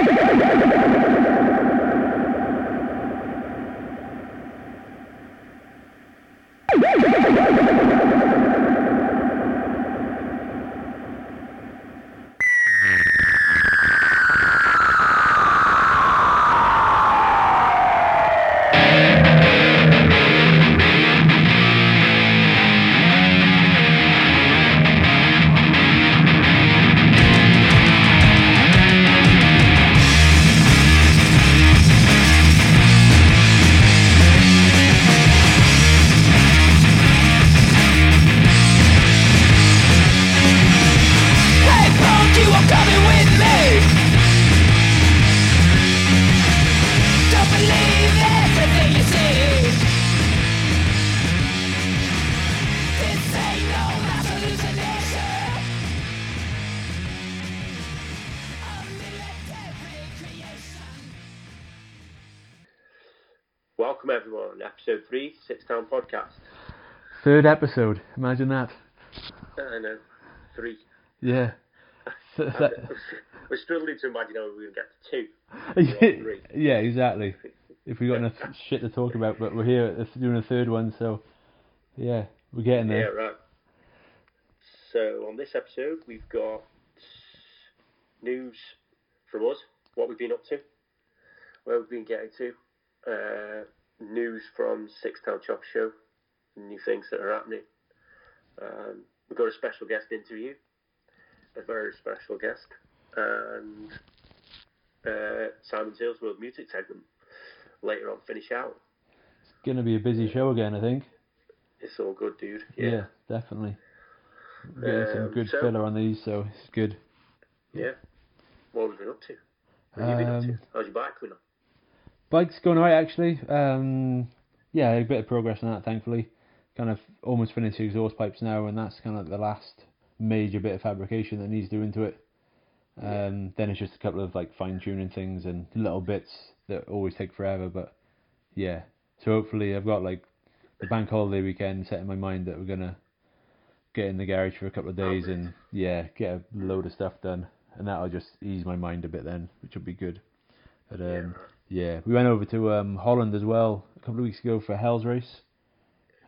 Hey, Third episode. Imagine that. I know, three. Yeah. So- We're struggling to imagine how we're going to get to two. yeah, exactly. If we got enough shit to talk about, but we're here doing a third one, so yeah, we're getting there. Yeah, right. So on this episode, we've got news from us, what we've been up to, where we've been getting to, uh, news from Six Town Chop Show, new things that are happening. Um, we've got a special guest interview, a very special guest, and uh, Simon Erl's World Music segment later on finish out. It's Gonna be a busy show again, I think. It's all good, dude. Yeah, definitely. We're getting some Um, good so- filler on these, so it's good. Yeah. What have you been up to? What have you been up to? Um, How's your bike going on? Bike's going alright actually. Um, yeah, a bit of progress on that, thankfully. Kind of almost finished the exhaust pipes now, and that's kind of the last major bit of fabrication that needs doing to it. Um, then it's just a couple of like fine tuning things and little bits that always take forever, but yeah. So hopefully I've got like the bank holiday weekend set in my mind that we're gonna get in the garage for a couple of days and yeah, get a load of stuff done, and that'll just ease my mind a bit then, which will be good. But um, Yeah, yeah, we went over to um, Holland as well a couple of weeks ago for a Hell's Race.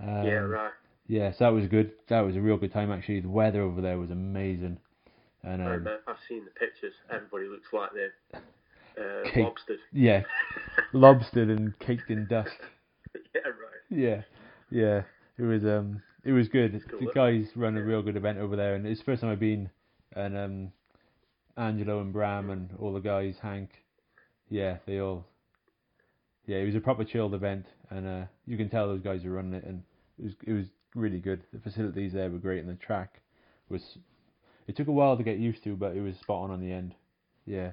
Um, yeah, right. Yeah, so that was good. That was a real good time actually. The weather over there was amazing, and um, I've seen the pictures. Everybody looks like they're uh, Cake. lobstered. yeah, lobstered and caked in dust. yeah, right. Yeah, yeah, it was um, it was good. cool, the guys run a real good event over there, and it's the first time I've been. And um, Angelo and Bram and all the guys, Hank, yeah, they all. Yeah, it was a proper chilled event, and uh, you can tell those guys are running it, and it was it was really good. The facilities there were great, and the track was. It took a while to get used to, but it was spot on on the end. Yeah,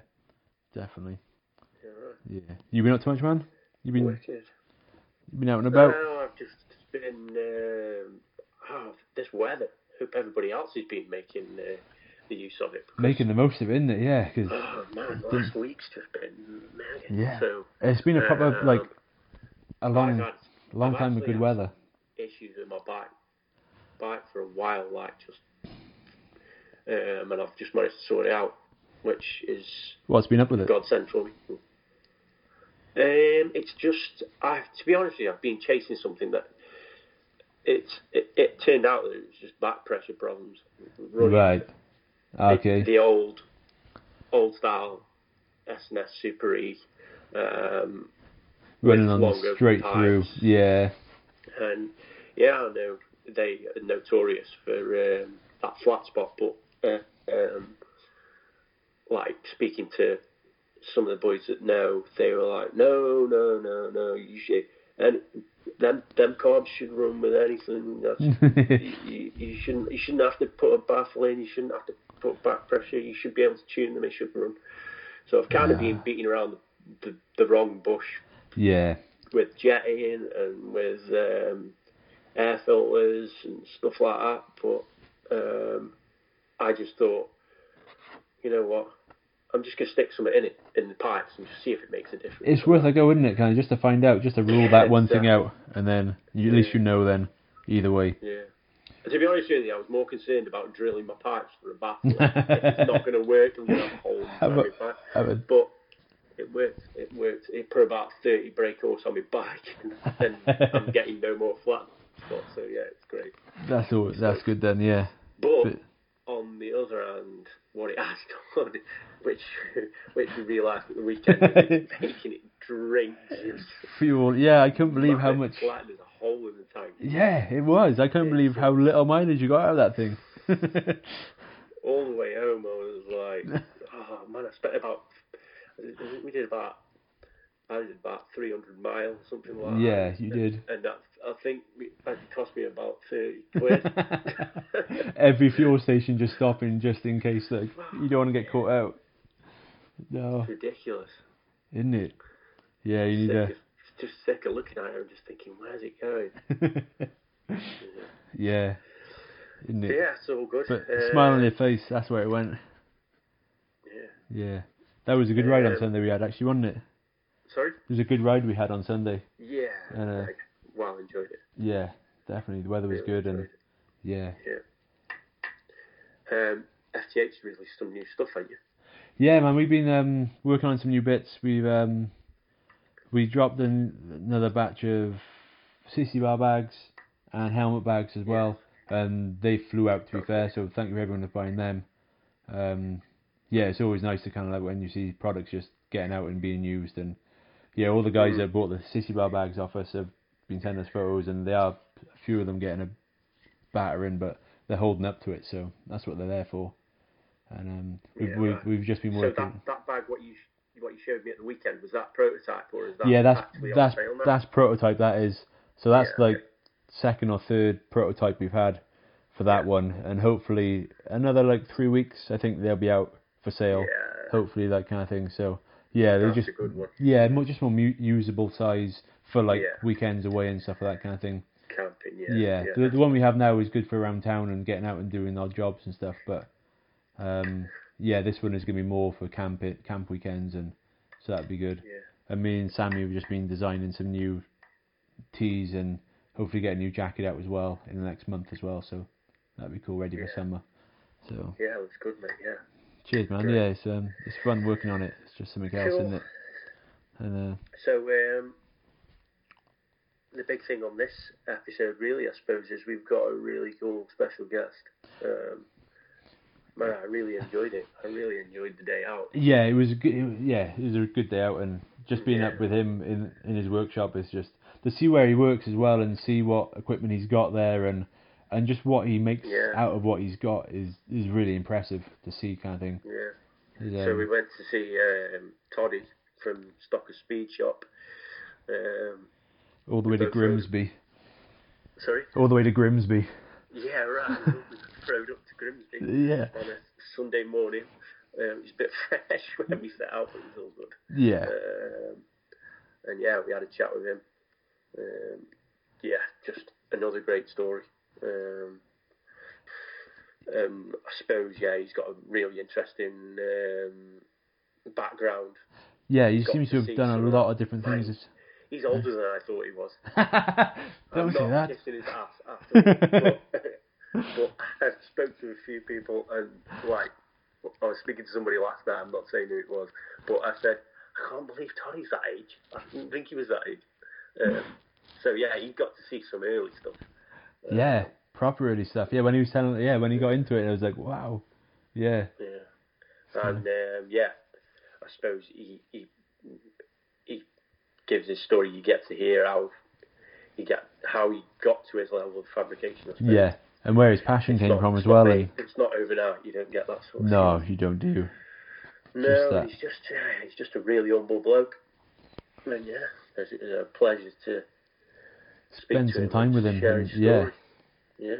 definitely. Yeah, right. Yeah, you been up to much, man? You been Wicked. you been out and about? No, I've just been. Um, oh, this weather. Hope everybody else has been making uh, the use of it. Making the most of it, isn't it? Yeah, because Oh man, last week's just been mad. Yeah. So it's been a proper Um, like a I've long, had long I've time of good weather. Issues with my bike, bike for a while, like just, um, and I've just managed to sort it out, which is What's been up with it? godsend for me. Um, it's just, I to be honest with you, I've been chasing something that it's it, it turned out that it was just back pressure problems. Running Right. Okay. the old old style S&S Super E. Um, Running on straight through. Yeah. and yeah, I know they are notorious for um, that flat spot, but uh, um, like speaking to some of the boys that know, they were like, no, no, no, no, you should, and them them carbs should run with anything. That's you, you, shouldn't you shouldn't have to put a baffle in. You shouldn't have to put back pressure. You should be able to tune them. It should run. So I've kind of been beating around the, the, the wrong bush yeah. with jetting and with um, air filters and stuff like that. But um, I just thought, you know what? I'm just gonna stick something in it in the pipes and just see if it makes a difference. It's worth a go, isn't it? Kind of just to find out, just to rule that one thing out, and then you, at least you know then. Either way. Yeah. And to be honest with you, I was more concerned about drilling my pipes for a if it's not going to work, I'm going to have holes Have a- have a- But it worked. It worked. It put about thirty brake horse on my bike, and, and I'm getting no more flat spots. So yeah, it's great. That's all. That's good then. Yeah. But, But- on the other hand, what it has done, which which we realised at the weekend, is making it drink. Fuel. Yeah, I couldn't believe how much. Like there's a hole in the tank. Yeah, it was. I couldn't believe how little mileage you got out of that thing. All the way home, I was like, oh man, I spent about. I think We did about. I did about 300 miles, something like Yeah, that. you And- did. And that, I think that cost me about 30 quid. Every fuel station just stopping just in case like you don't want to get caught out. No, Ridiculous. isn't it? Yeah, you need Sick of- just sick of looking at it and just thinking, where's it going? a. yeah, isn't it? Yeah, it's all good. But Uh, smile on your face. That's where it went. Yeah. Yeah, that was a good ride on Um, Sunday we had actually, wasn't it? Sorry? It was a good ride we had on Sunday. Yeah. And, uh, well enjoyed it. Yeah, definitely. The weather was Really good and enjoyed yeah, it. Yeah. Um, FTH released some new stuff, haven't you? yeah, man. We've been um, working on some new bits. We've um, we dropped an, another batch of sissy bar bags and helmet bags as well, and they flew out. To be fair, so thank you everyone for buying them. Um, yeah, it's always nice to kind of like when you see products just getting out and being used, and yeah, all the guys Mhm. that bought the sissy bar bags off us have been sending us photos, and they are a few of them getting a battering, but they're holding up to it, so that's what they're there for. And um, we've, Yeah, we've, we've just been So working. that, that bag, what you what you showed me at the weekend, was that prototype or is that yeah, that's that's on sale now? that's prototype. That is. So that's Yeah, like okay. second or third prototype we've had for that Yeah. one, and hopefully another like three weeks. I think they'll be out for sale. yeah, Hopefully that kind of thing. So yeah, they're that's just a good one. yeah, more, just more mu- usable size for like Yeah. weekends away and stuff like that kind of thing. Camping, yeah. Yeah, the, the one we have now is good for around town and getting out and doing odd jobs and stuff. But um, yeah, this one is going to be more for camp it, camp weekends, and so that'd be good. Yeah. And me and Sammy have just been designing some new tees and hopefully get a new jacket out as well in the next month as well. So that'd be cool, ready for summer. So Yeah, it looks good, mate. Yeah. cheers, man. Great. Yeah, it's um, it's fun working on it. It's just something else, Cool. isn't it? And uh, So um, the big thing on this episode, really, I suppose, is we've got a really cool special guest. Um, man, I really enjoyed it. I really enjoyed the day out. Yeah, it was a good. It, was- yeah, it was a good day out, and just being Yeah. up with him in in his workshop is just to see where he works as well, and see what equipment he's got there, and and just what he makes Yeah. out of what he's got is is really impressive to see, kind of thing. Yeah. Is, So um, we went to see um, Toddy from Stocker Speed Shop. Um, all the way to Grimsby, sorry. all the way to Grimsby. Yeah, right. we rode up to Grimsby Yeah, on a Sunday morning. Um, it was a bit fresh when we set out, but it was all good. yeah, Um, and yeah, we had a chat with him. Um, yeah, just another great story. Um, um, I suppose, yeah, he's got a really interesting um, background. yeah. He got seems to have done a lot of different things. He's older than I thought he was. Don't I'm say not that. kissing his ass afterwards, but, but I spoke to a few people and like I was speaking to somebody last night. I'm not saying who it was, but I said I can't believe Tony's that age. I didn't think he was that age. Um, so yeah, he got to see some early stuff. Uh, Yeah, proper early stuff. Yeah, when he was telling, yeah, when he got into it, I was like, wow. Yeah, Yeah, and um, yeah, I suppose he he gives his story. You get to hear how he get how he got to his level of fabrication. I suppose. yeah, and where his passion It's came not- from as well. made- And it's not overnight. You don't get that sort of no, thing. you don't do. no, just he's just uh, he's just a really humble bloke. And yeah, it's, it's a pleasure to speak Spend some time with him and- yeah. yeah.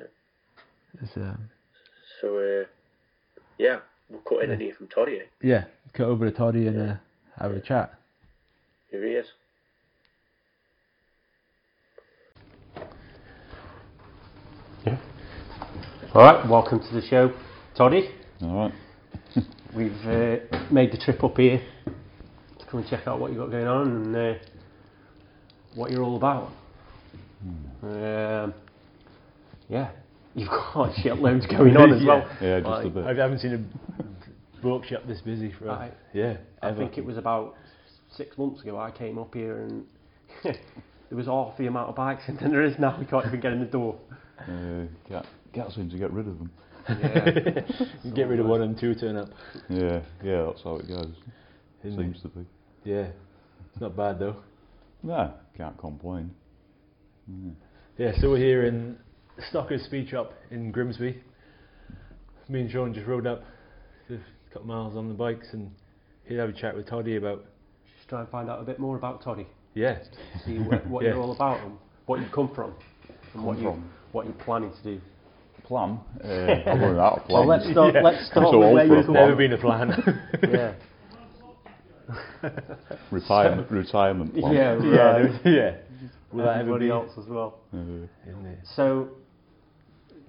Um, So uh, yeah, we'll cut in and hear from Toddy. Eh? yeah, cut over to Toddy and uh, have a chat. Here he is. All right, welcome to the show, Toddy. All right. We've uh, made the trip up here to come and check out what you've got going on and uh, what you're all about. Um, yeah, you've got shitloads going on as well. Yeah, just a bit. I haven't seen a workshop this busy for. Right. Yeah, I ever. think it was about six months ago, I came up here and there was half the amount of bikes than there is now. We can't even get in the door. Uh, get, get to get rid of them. Yeah. Get rid of one and two turn up. Yeah, yeah, that's how it goes. Isn't Seems to be. Yeah. It's not bad though. No, can't complain. Yeah, so we're here in Stockers Speed Shop in Grimsby. Me and Sean just rode up a couple miles on the bikes and he'd have a chat with Toddy about Just try and find out a bit more about Toddy. yeah, See what, what Yeah. you're all about and what you come from and what Come you from. What you're planning to do. Plan? Uh, I'm running out of Well, let's start. Yeah. Let's start So with old where you a come never been a plan. Yeah. retirement, retirement plan. Yeah. yeah, Right. there's- yeah. Will Everybody else as well. Isn't? So,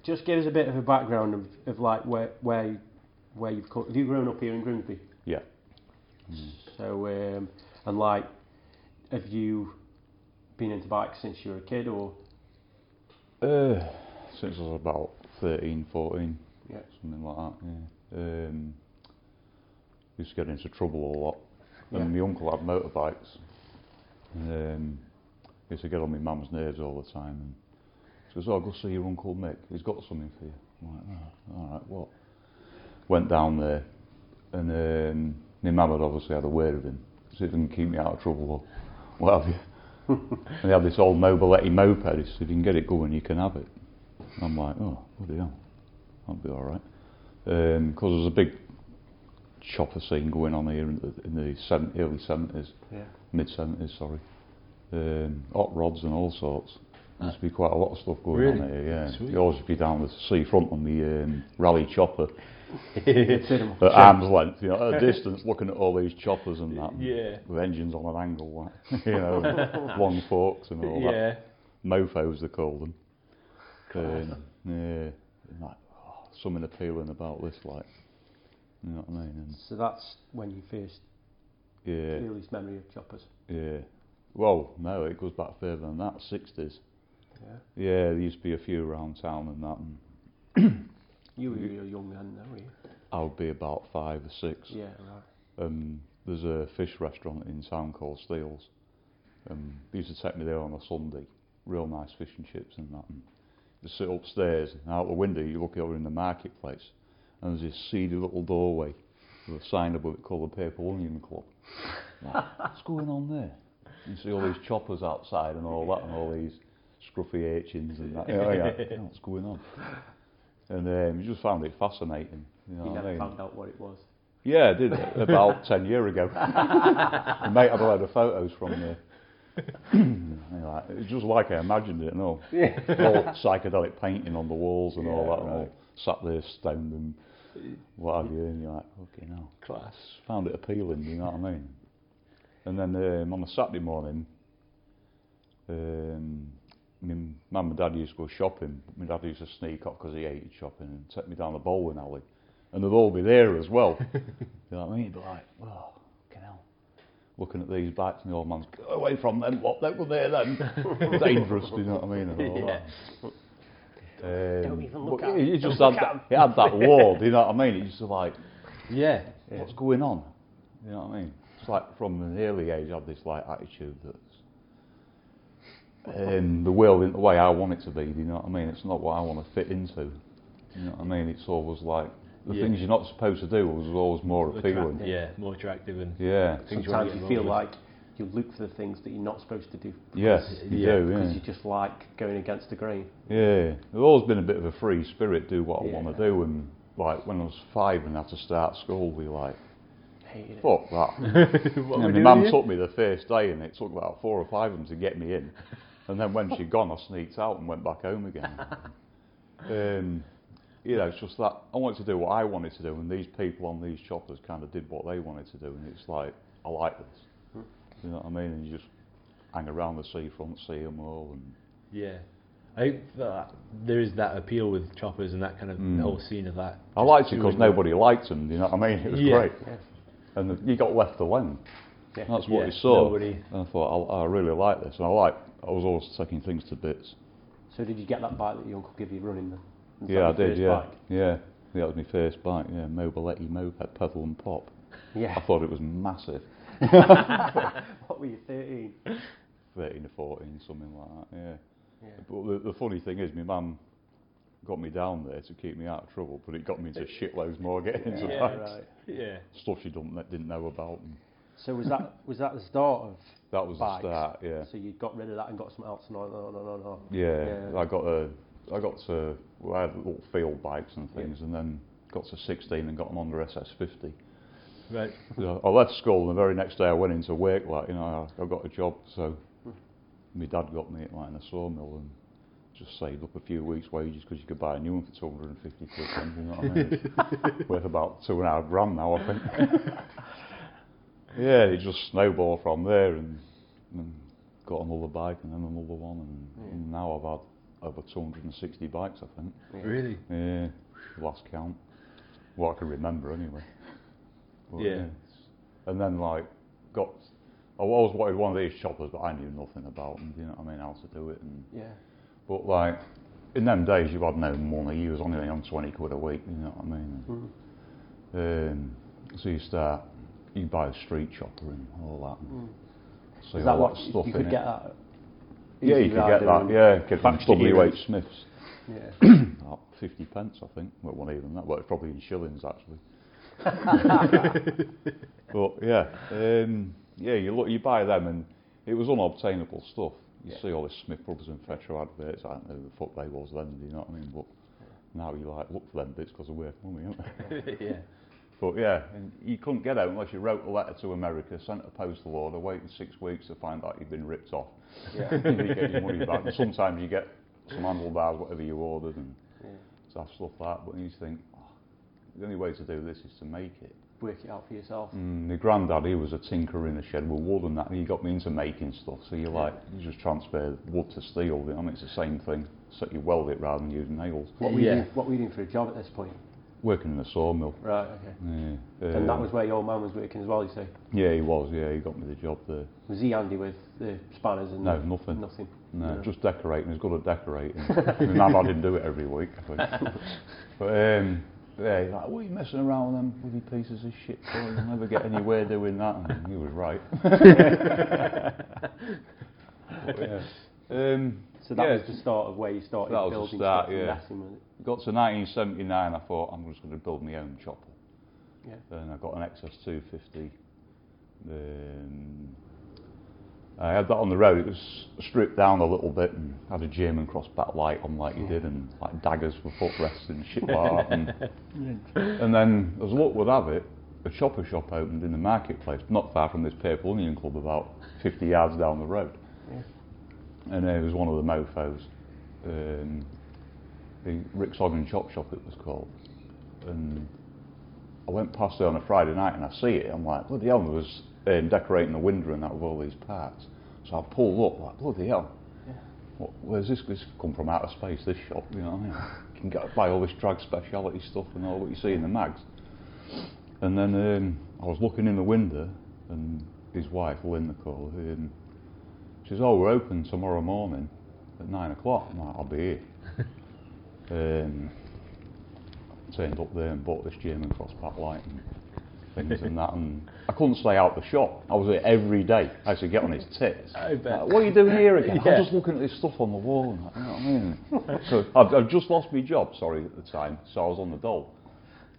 just give us a bit of a background of, of like where where you- where you've come. Have you grown up here in Grimsby? yeah. So, um, and like, have you been into bikes since you were a kid, or Uh, since I was about 13, 14, Yeah. something like that, yeah. Um, used to get into trouble a lot. And Yeah. my uncle had motorbikes. And, um, used to get on my mum's nerves all the time. And she says, oh, go see your Uncle Mick. He's got something for you. I'm like, oh, all right, what? Went down there. And um, my mum had obviously had a word of him. So it didn't keep me out of trouble or what have you. and they had this old Mobiletti moped. He said, if you can get it going, you can have it. I'm like, oh, bloody hell. That'll be all right. Because there's a big chopper scene going on here in the, in the seven, early 70s, yeah, mid 70s, sorry. Um, hot rods and all sorts. There used to be quite a lot of stuff going Really? on here, yeah. Sweet. You always be down the seafront on the um, rally chopper it's in 'em. at arm's length, you know, at a distance, looking at all these choppers and that, and Yeah. with engines on an angle, like, you know, long forks and all that Yeah. mofos they call them. Um, yeah, like oh, something appealing about this, like you know what I mean? So that's when you first And yeah, earliest memory of choppers. yeah. Well, no, it goes back further than that, sixties. Yeah. Yeah, there used to be a few around town and that, and You were real young then, though, were you? I would be about five or six. Yeah, right. Um, there's a fish restaurant in town called Steele's. Um, they used to take me there on a Sunday. Real nice fish and chips and that. And you sit upstairs and out the window you look over in the marketplace and there's this seedy little doorway with a sign above it called the Purple Onion Club. Like, what's going on there? You see all these choppers outside and all that and all these scruffy urchins and that. Yeah, yeah. yeah, what's going on? And um, you just found it fascinating. You know You what I never mean? found out what it was. Yeah, I did about ten years ago. My mate had a load of photos from there. And like, just like I imagined it, no. All psychedelic painting on the walls and all Yeah, that, and all right. sat there stoned and what have you, and you're like, okay, now Class. found it appealing, you know what I mean? And then um, on a Saturday morning, um, my mum and dad used to go shopping. My dad used to sneak up because he hated shopping and take me down the bowling alley. And they'd all be there as well. you know what I mean? He'd be like, oh, fucking hell. Looking at these bikes and the old man's, go away from them, what, they were there then. Dangerous, you know what I mean? And all that. Um, Don't even look at it, it just had that, it had that ward, you know what I mean? It's just like, Yeah. what's going on? You know what I mean? It's like from an early age, I had this like attitude that um, the world isn't the way I want it to be. Do you know what I mean? It's not what I want to fit into. You know what I mean? It's always like the Yeah. things you're not supposed to do was always more appealing. Attractive. Yeah, more attractive and Yeah, things you Sometimes get you feel involved like you look for the things that you're not supposed to do yes, you Yeah, do. because Yeah, you just like going against the grain. yeah. I've always been a bit of a free spirit, do what I want to do, and like when I was five and had to start school, we like Hated it. fuck that. Yeah, my mum here? took me the first day, and it took about four or five of them to get me in. And then when she'd gone, I sneaked out and went back home again. um, you know, it's just that I wanted to do what I wanted to do, and these people on these choppers kind of did what they wanted to do, and it's like I like this. You know what I mean? And you just hang around the seafront, see them all, and Yeah. I think that there is that appeal with choppers and that kind of Mm. whole scene of that. I liked it because nobody liked them. You know what I mean? It was Yeah. great, Yeah. and the, you got left alone. Yeah. That's what Yeah, you saw. nobody- And I thought I, I really like this, and I like. I was always taking things to bits. So did you get that bike that your uncle gave you running then? Was Yeah, I did. Yeah, bike? yeah. Yeah, that was my first bike. Yeah, Mobiletti moped, pedal and pop. Yeah. I thought it was massive. what were you, 13? 13 or 14, something like that, yeah. Yeah. But the, the funny thing is, my mum got me down there to keep me out of trouble, but it got me into shitloads more getting into Yeah, bikes. right. Yeah. Stuff she didn't, didn't know about. And So was that was that the start of that was bikes? the start, yeah. So you got rid of that and got something else? No, no, no, no, no. Yeah, Yeah. I got a, I got to, well, I had little field bikes and things, and then got to 16 and got an Honda SS50. Right. So I left school, and the very next day I went into work, like, you know, I, I got a job, so hmm. my dad got me like in a sawmill and just saved up a few weeks' wages because you could buy a new one for 250 quid, you know what I mean? Worth about two and a half grand now, I think. yeah, it just snowballed from there and, and got another bike and then another one, and, and now I've had over 260 bikes, I think. Really? Yeah, last count. What I can remember anyway. But, Yeah. And then like got. I always wanted one of these choppers, but I knew nothing about them. You know what I mean? How to do it. And Yeah. but like in them days, you had no money. You was only on twenty quid a week. You know what I mean? Mm. Um, so you start. You buy a street chopper and all that. And see Is that all what that stuff you could it. get that? Yeah, you could get that. Yeah, get from W. Heroes. Smiths. Yeah. About 50 pence, I think. Well, wasn't even that. Well, it's probably in shillings, actually. but yeah, um, yeah, you look, you buy them, and it was unobtainable stuff. You see all this Smith Brothers and Fetters adverts. I don't know who the fuck they was then. Do you know what I mean? But now you like look for them bits because they're worth money, aren't they? yeah. But yeah, and you couldn't get out unless you wrote a letter to America, sent a postal order, waited six weeks to find out you'd been ripped off. Yeah. and you get your money back. And sometimes you get some handlebars, whatever you ordered, and Yeah. stuff, stuff like that. But you just think, oh, the only way to do this is to make it. Work it out for yourself. Mm, my granddad, he was a tinker in the shed with wood and that, and he got me into making stuff. So you're like, you just transfer wood to steel. I mean, it's the same thing. So you weld it rather than using nails. What were, you Yeah. doing, what were you doing for a job at this point? Working in a sawmill. Right, okay. Yeah, and that um, was where your man was working as well, you say? Yeah, he was. Yeah, he got me the job there. Was he handy with the spanners and No, nothing. nothing? No, No. just decorating. He's good at decorating. Mum had him do it every week, I but um, yeah, he's like, what are you messing around with them bloody pieces of shit for? You'll never get anywhere doing that. And he was right. But, yeah. Um, So that yeah, was the start of where you started That was the building start, stuff yeah. messing with it. got to 1979, I thought I'm just going to build my own chopper. Yeah. Then I got an XS250. Um, I had that on the road. It was stripped down a little bit and had a German crossback light on like you did, and like daggers for footrests and shit like that. And, and then, as luck would have it, a chopper shop opened in the marketplace, not far from this Purple Onion Club, about 50 yards down the road. And it was one of the mofos. Um, the Rick's Hog and Chop Shop, it was called. And I went past there on a Friday night and I see it. I'm like, bloody hell, there was um, decorating the window and that with all these parts. So I pulled up, like, bloody hell. What, where's this? This come from outer space, this shop, you know what I mean? You can get, buy all this drag speciality stuff and all what you see in the mags. And then um, I was looking in the window and his wife, Lynn, call her, um, she says, oh, we're open tomorrow morning at nine o'clock. I'm like, I'll be here. um, turned up there and bought this German crossback light and things and that. And I couldn't stay out the shop. I was there every day. I used to get on his tits. I bet. Like, what are you doing here again? Yeah. I'm just looking at this stuff on the wall. And that, you know what I mean? so I've, I've just lost my job, sorry, at the time. So I was on the dole.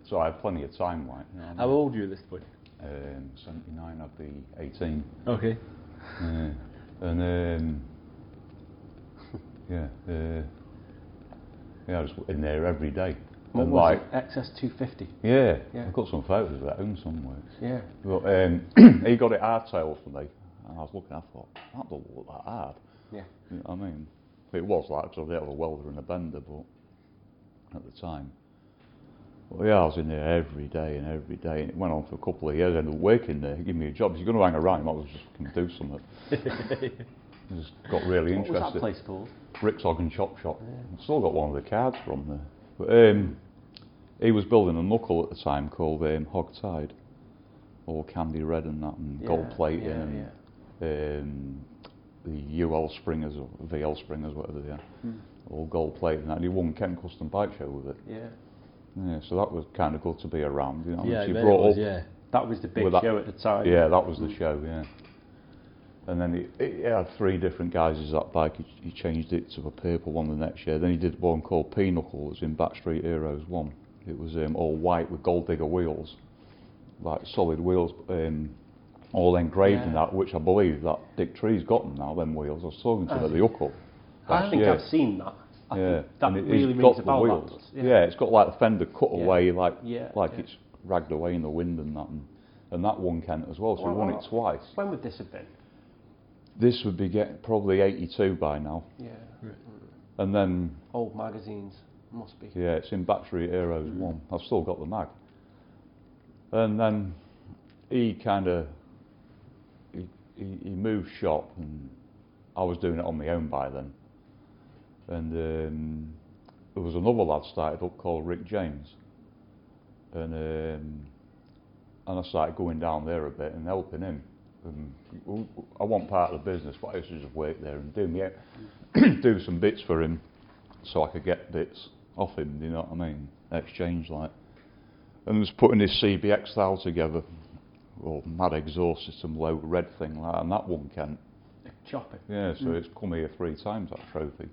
So I had plenty of time, like. You know what I How mean? old are you at this point? Um, 79, I'd be 18. Okay. Yeah. And um, yeah, uh, yeah, I was in there every day. What and was like, it? XS250? yeah, Yeah. I've got some photos of that home somewhere. Yeah. But um, he got it hardtail for me, and I was looking. I thought that doesn't look that hard. Yeah. You know what I mean, it was like because I did have a welder and a bender, but at the time. Well, yeah, I was in there every day and every day, and it went on for a couple of years. I ended up working there. He gave me a job. If you're going to hang around, you might as well just do something. I just got really What was interested. that place called? Rick's Hog and Chop Shop. I've still got one of the cards from there. But um, he was building a knuckle at the time called um, Hog Tide. All candy red and that, and gold Yeah, plating, yeah, and um, the UL Springers or VL Springers, whatever they are. Hmm. All gold plated and that. And he won Kent Custom Bike Show with it. Yeah. Yeah, so that was kind of good to be around. You know, Yeah, I he bet it brought was, up yeah. That was the big With that- show at the time. Yeah, that was the show, yeah. And then he, he had three different guises that bike. He, he changed it to a purple one the next year. Then he did one called Pinochle, it was in Backstreet Heroes 1. It was um, all white with gold digger wheels, like solid wheels, um, all engraved in that, which I believe that Dick Tree's got them now, them wheels. I was talking to him Has at he? the Uckle. I think yeah. I've seen that. I yeah, think that it- really it's rings got a bell. wheels. Does. Yeah. it's got like the fender cut Yeah. away, like Yeah, like yeah. it's ragged away in the wind and that, and, and that one Kent as well. So we Wow, won wow. it twice. When would this have been? This would be getting probably 82 by now, Yeah. and then Old magazines must be. yeah, it's in Backstreet Heroes Mm. one. I've still got the mag, and then he kind of he, he, he moved shop, and I was doing it on my own by then, and um, there was another lad started up called Rick James, and um, and I started going down there a bit and helping him. And I want part of the business, but I used to just work there and do me do some bits for him, so I could get bits off him. Do You know what I mean? Exchange like, and was putting this CBX style together, or mad exhaust system, low red thing like, that, and that one Kent. it. Yeah, so it's come here three times that trophy.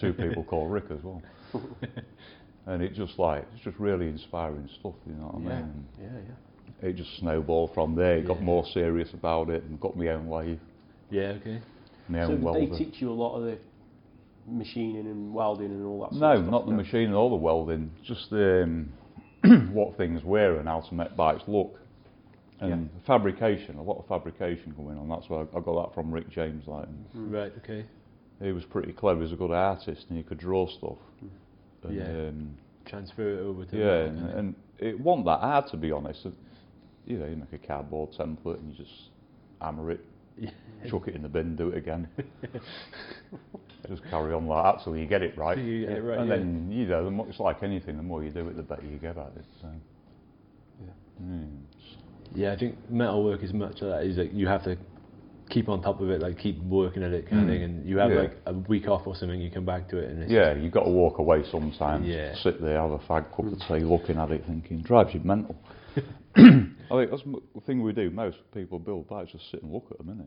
Two people called Rick as well. and it just like it's just really inspiring stuff, you know what I Yeah. mean? Yeah, yeah. It just snowballed from there. Got Yeah. more serious about it and got my own lathe, Yeah, okay. my So own did welder. they teach you a lot of the machining and welding and all that No, not the No. machine or the welding. Just um, what things were and how to make bikes look. And fabrication, a lot of fabrication going on. That's why I I got that from Rick James. Like, Right, okay. He was pretty clever. He was a good artist and he could draw stuff. And, Yeah. Um, Transfer it over to yeah, and, and it wasn't that hard to be honest. You know, you make a cardboard template and you just hammer it, Yeah. chuck it in the bin, do it again. just carry on like that till you get it right. You get it right, and yeah. then you know, the more, it's like anything. The more you do it, the better you get at it. So. Yeah. Mm. Yeah, I think metal work is much of that. Is that you have to keep on top of it, like keep working at it, kind of Mm. thing. And you have Yeah. like a week off or something, you come back to it, and it's Yeah, you've got to walk away sometimes. Yeah. Sit there, have a fag, cup of tea, looking at it, thinking, drives you mental. I think that's the thing we do. Most people build bikes, just sit and look at them, innit?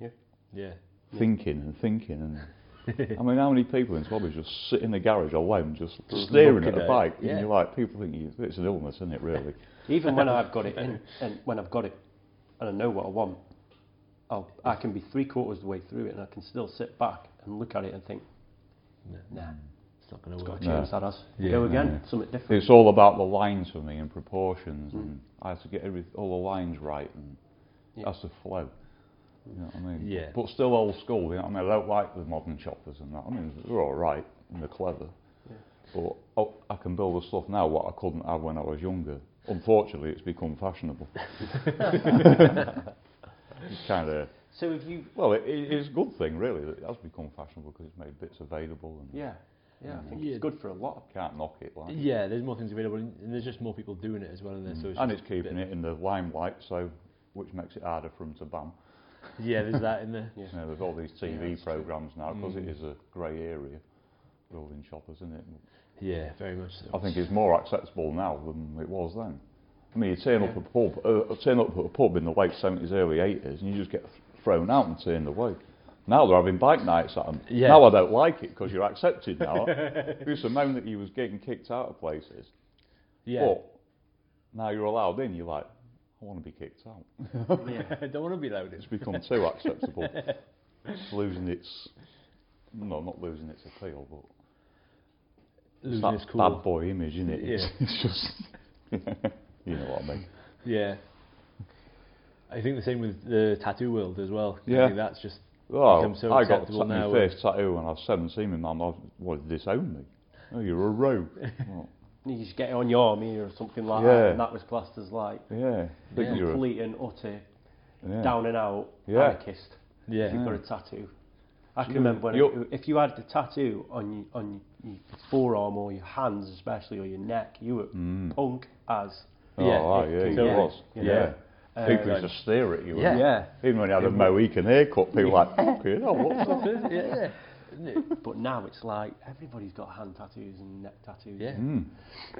yeah, yeah. Thinking and thinking and. I mean, how many people in Swabbies just sit in the garage alone, just staring at a bike, yeah. and you're like, people think it's an illness, isn't it? Really? Even when I've got it in, and when I've got it, and I know what I want, I'll, I can be three quarters of the way through it, and I can still sit back and look at it and think, No, nah, mm. it's not going it's to got work. to change that as. Yeah. Go again, Yeah. something different. It's all about the lines for me and proportions, and mm. I have to get every, all the lines right, and Yeah. it has to flow. You know what I mean? Yeah. But still old school. You know what I mean? I don't like the modern choppers and that. I mean, they're all right and they're clever. But oh, I can build the stuff now what I couldn't have when I was younger. Unfortunately, it's become fashionable. it's kind of So if you, well, it, it- it's a good thing really that it has become fashionable because it's made bits available and yeah, yeah, I think Yeah. it's good for a lot. Can't knock it. Like. Yeah, there's more things available, and there's just more people doing it as well. In there, so it's and it's keeping it in the limelight, so which makes it harder for them to ban. Yeah, there's that in there. Yeah. You know, there's all these Yeah, TV true. programs now because Mm. it is a grey area, building choppers, isn't it? Yeah, very much so. I think it's more acceptable now than it was then. I mean, you turn up a pub, uh, turn up at a pub in the late seventies, early eighties, and you just get thrown out and turned away. Now they're having bike nights at them. Yeah. Now I don't like it because you're accepted now. I used to moan that you was getting kicked out of places, yeah, but now you're allowed in. You're like, I want to be kicked out. yeah, I don't want to be allowed in. It's become too acceptable. It's losing its, no, not losing its appeal, but it's losing that its cool. bad boy image, isn't it? Yeah. it's just, you know what I mean. Yeah. I think the same with the tattoo world as well. I Yeah. think that's just become so I got acceptable ta- my now. first tattoo when I was 17. My mum was, what, disowned me. Oh, you're a rogue. Well, you just get it on your arm here or something like Yeah. that, and that was classed as like yeah, Yeah. you're a, complete and utter yeah. down and out Yeah. anarchist. yeah. if you've got a tattoo. I can remember when you're- if you had the tattoo on your, on your forearm or your hands especially or your neck, you were Mm. punk as. Oh, Yeah. ah, yeah, it was. Yeah. Yeah. Uh, People used to stare at you. Yeah. yeah. Even when you had a Mohican haircut, people were like, hell, what's that? yeah. But now it's like everybody's got hand tattoos and neck tattoos. Yeah. Mm.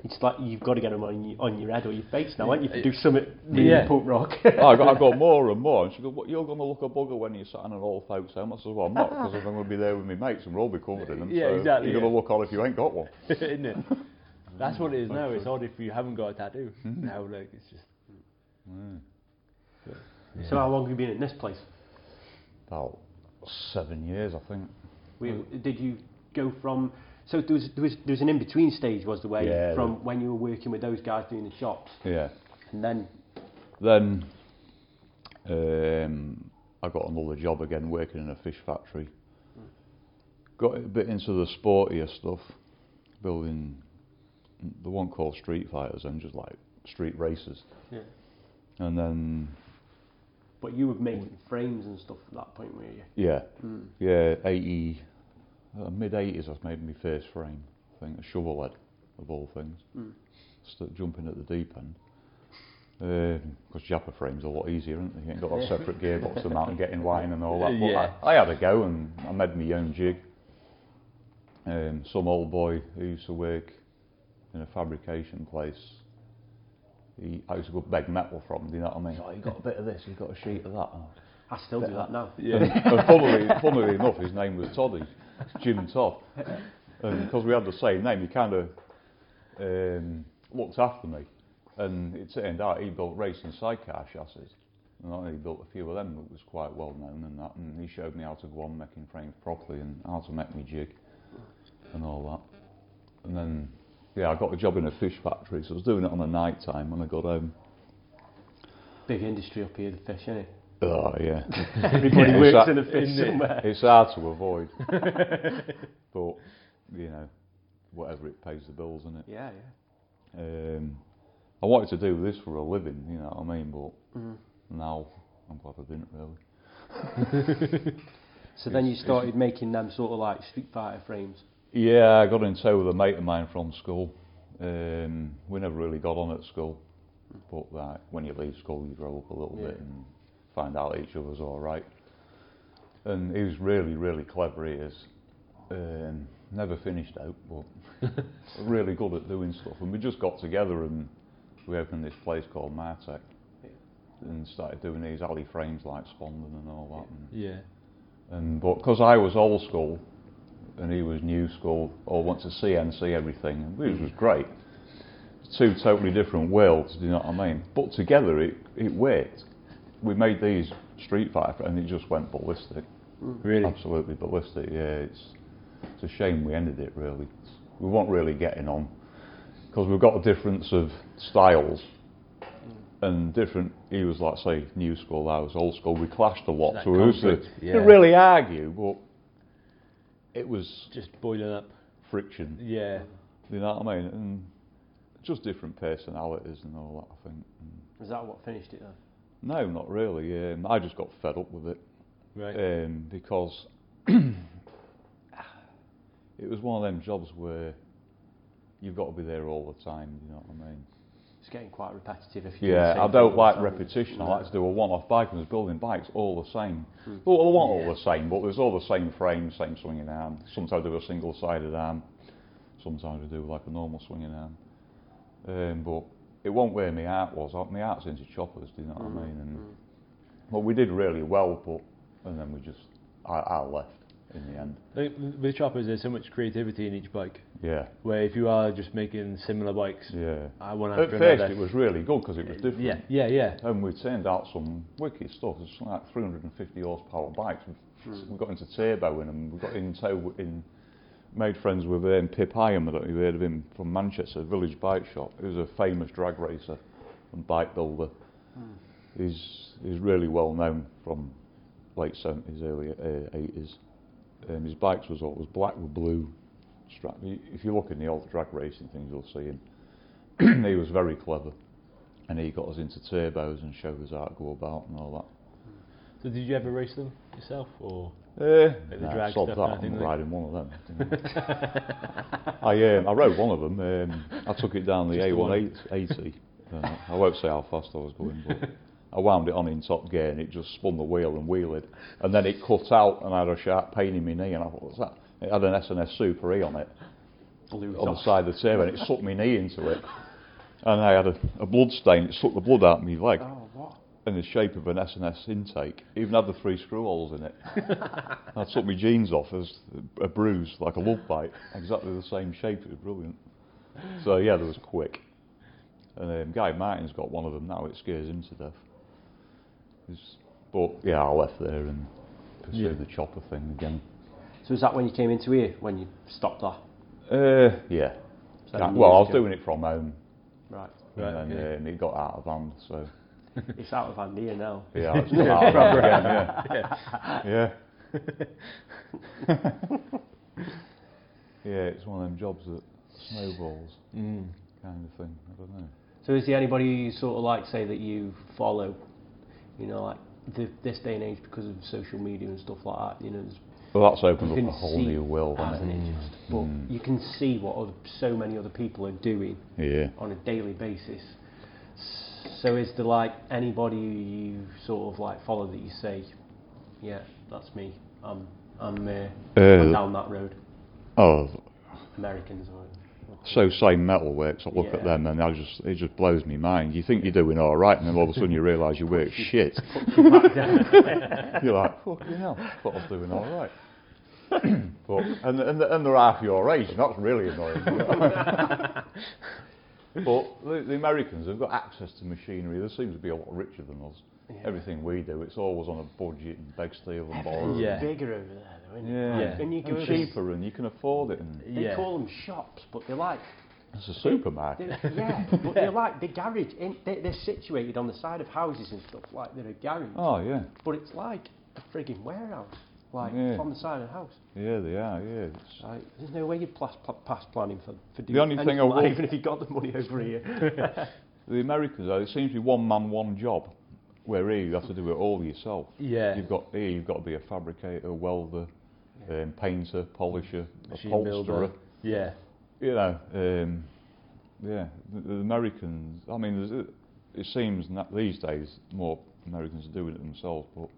It's like you've got to get them on your, on your head or your face now, aren't you? If you do something really Yeah. punk rock. I got, I got more and more. And she goes, what, you're going to look a bugger when you're sat in an old folks home. I said, well, I'm not, because I'm going to be there with my mates and we'll all be covered in them. Yeah, so exactly, You're going to look odd if you ain't got one. Isn't it? That's what it is now. It's odd if you haven't got a tattoo. Now, like, it's just. So how long have you been in this place? About seven years, I think. We, did you go from? So there was there was there was an in between stage, was the way Yeah, from when you were working with those guys doing the shops, Yeah. and then Then um, I got another job again, working in a fish factory. Got a bit into the sportier stuff, building the one called Street Fighters and just like street races. Yeah. And then but you were making frames and stuff at that point, were you? yeah, Mm. yeah, eighty, uh, mid eighties. I made my first frame. I think a shovel head of all things. Mm. Start jumping at the deep end. Because Japa frame's are a lot easier, isn't it? You ain't got a separate gearbox to mount and get in line and all that. But Yeah. I, I had a go and I made my own jig. Um, some old boy who used to work in a fabrication place. He, I used to go beg metal from. Do you know what I mean? Oh, you got a bit of this. You got a sheet of that. Oh, I still do that now. and, and funnily, funnily enough, his name was Toddy, Jim Todd. And because we had the same name, he kind of um, looked after me. And it turned out he built racing sidecar chassis. And I only built a few of them that was quite well known and that. And he showed me how to go on making frames properly and how to make me jig and all that. And then, yeah, I got a job in a fish factory, so I was doing it on a night time when I got home. Big industry up here, the fish, isn't it? Oh, yeah. Everybody It's works in a fish somewhere. It's hard to avoid. but, you know, whatever it pays the bills, isn't it? Yeah, yeah. Um, I wanted to do this for a living, you know what I mean? But Mhm. now I'm glad I didn't really. So then you started making them sort of like Street Fighter frames. Yeah, I got in tow with a mate of mine from school. Um, we never really got on at school. But like, when you leave school, you grow up a little bit and find out each other's all right. And he was really, really clever. He is. Um, never finished out, but really good at doing stuff. And we just got together and we opened this place called Martech and started doing these alley frames like Spondon and all that. And, Yeah. and but because I was old school and he was new school, all went to CNC everything, and which was great. Two totally different worlds, do you know what I mean? But together it, it worked. We made these Street Fighter and it just went ballistic. Mm. Really? Absolutely ballistic, yeah. It's, it's a shame we ended it really. We weren't really getting on because we've got a difference of styles mm. and different. He was like say new school, I was old school. We clashed a lot, so we used to yeah. really argue, but it was Just boiling up. friction. Yeah. You know what I mean? And just different personalities and all that. I think. And Is that what finished it then? no, not really. Um, I just got fed up with it. Right. um, because it was one of them jobs where you've got to be there all the time. You know what I mean? It's getting quite repetitive. If you Yeah, I don't like repetition. I like to do a one-off bike, and there's building bikes all the same. Hmm. Well, they weren't all the same, but there's all the same frame, same swinging arm. Sometimes I do a single-sided arm. Sometimes I do like a normal swinging arm. Um, but it wasn't where my heart was. My heart's into choppers. Do you know what I hmm. mean? And hmm. well, we did really well, but and then we just I, I left in the end. Like, with choppers, there's so much creativity in each bike. Yeah, Where if you are just making similar bikes, yeah. I want At to first, it was really good because it was different. Yeah, yeah, yeah. And we turned out some wicked stuff. It's like 350 horsepower bikes. We've, we got into turbo in them. We got into in made friends with um, Pip Hyam. I don't know if you heard of him from Manchester, Village Bike Shop. He was a famous drag racer and bike builder. He's he's really well known from late 70s, early uh, 80s. Um, his bikes was always black with blue strap. If you look in the old drag racing things, you'll see him. he was very clever and he got us into turbos and showed us how to go about and all that. So did you ever race them yourself, or. Uh, nah, drag that, I'm riding one of them. I um, I rode one of them. Um, I took it down the Just the one. A180. Uh, I won't say how fast I was going, but I wound it on in top gear and it just spun the wheel and wheeled. And then it cut out and I had a sharp pain in my knee and I thought, what's that? It had an S&S Super E on it, Blew on the side of the table and it sucked my knee into it. And I had a, a blood stain, it sucked the blood out of my leg Oh, what? in the shape of an S&S intake. Even had the three screw holes in it. I took my jeans off as a bruise, like a love bite, exactly the same shape. It was brilliant. So yeah, there was quick. And um, Guy Martin's got one of them now. It scares him to death. But yeah, I left there and pursued Yeah. the chopper thing again. So is that when you came into here, when you stopped that? Uh, yeah. Seven well, I was ago? doing it from home, Right. Right, and then okay. um, it got out of hand. So It's out of hand here now. yeah, it's out of hand again. Yeah. Yeah. yeah, it's one of them jobs that snowballs, Mm. kind of thing. I don't know. So is there anybody you sort of like say that you follow, you know, like the, this day and age because of social media and stuff like that? You know, Well, that's opened up a whole new world, hasn't it? it? Just, but Mm. you can see what other, so many other people are doing Yeah. on a daily basis. So is there like anybody you sort of like follow that you say, yeah, that's me. I'm I'm, uh, I'm Uh, down that road. oh, Americans or Sosa Metal Works. I look Yeah. at them and I just it just blows me mind. You think you're doing all right, and then all of a sudden you realise you work shit. You're like, fucking hell, thought I was doing all right. but and and and they're half your age, and that's really annoying. but the, the Americans have got access to machinery. They seem to be a lot richer than us. Everything we do, it's always on a budget and big steel and borrow. Yeah. bigger over there, though, isn't Yeah. it? Yeah. And you go and cheaper, and you can afford it, and They Yeah. call them shops, but they're like it's a supermarket. They're, yeah, but they're like the garage. In, they, they're situated on the side of houses and stuff, like they're a garage. Oh yeah, But it's like a frigging warehouse, like Yeah. on the side of the house. yeah, they are. Yeah, Like, there's no way you'd pass, pass planning for, for doing The only thing I like, will- even if you got the money over here. the Americans, though, it seems to be one man, one job. Where here you have to do it all yourself. Yeah. You've got here you've got to be a fabricator, welder, um, painter, polisher, Machine upholsterer. builder. Yeah. You know, um, yeah. The, the Americans. I mean, it seems that these days more Americans are doing it themselves, but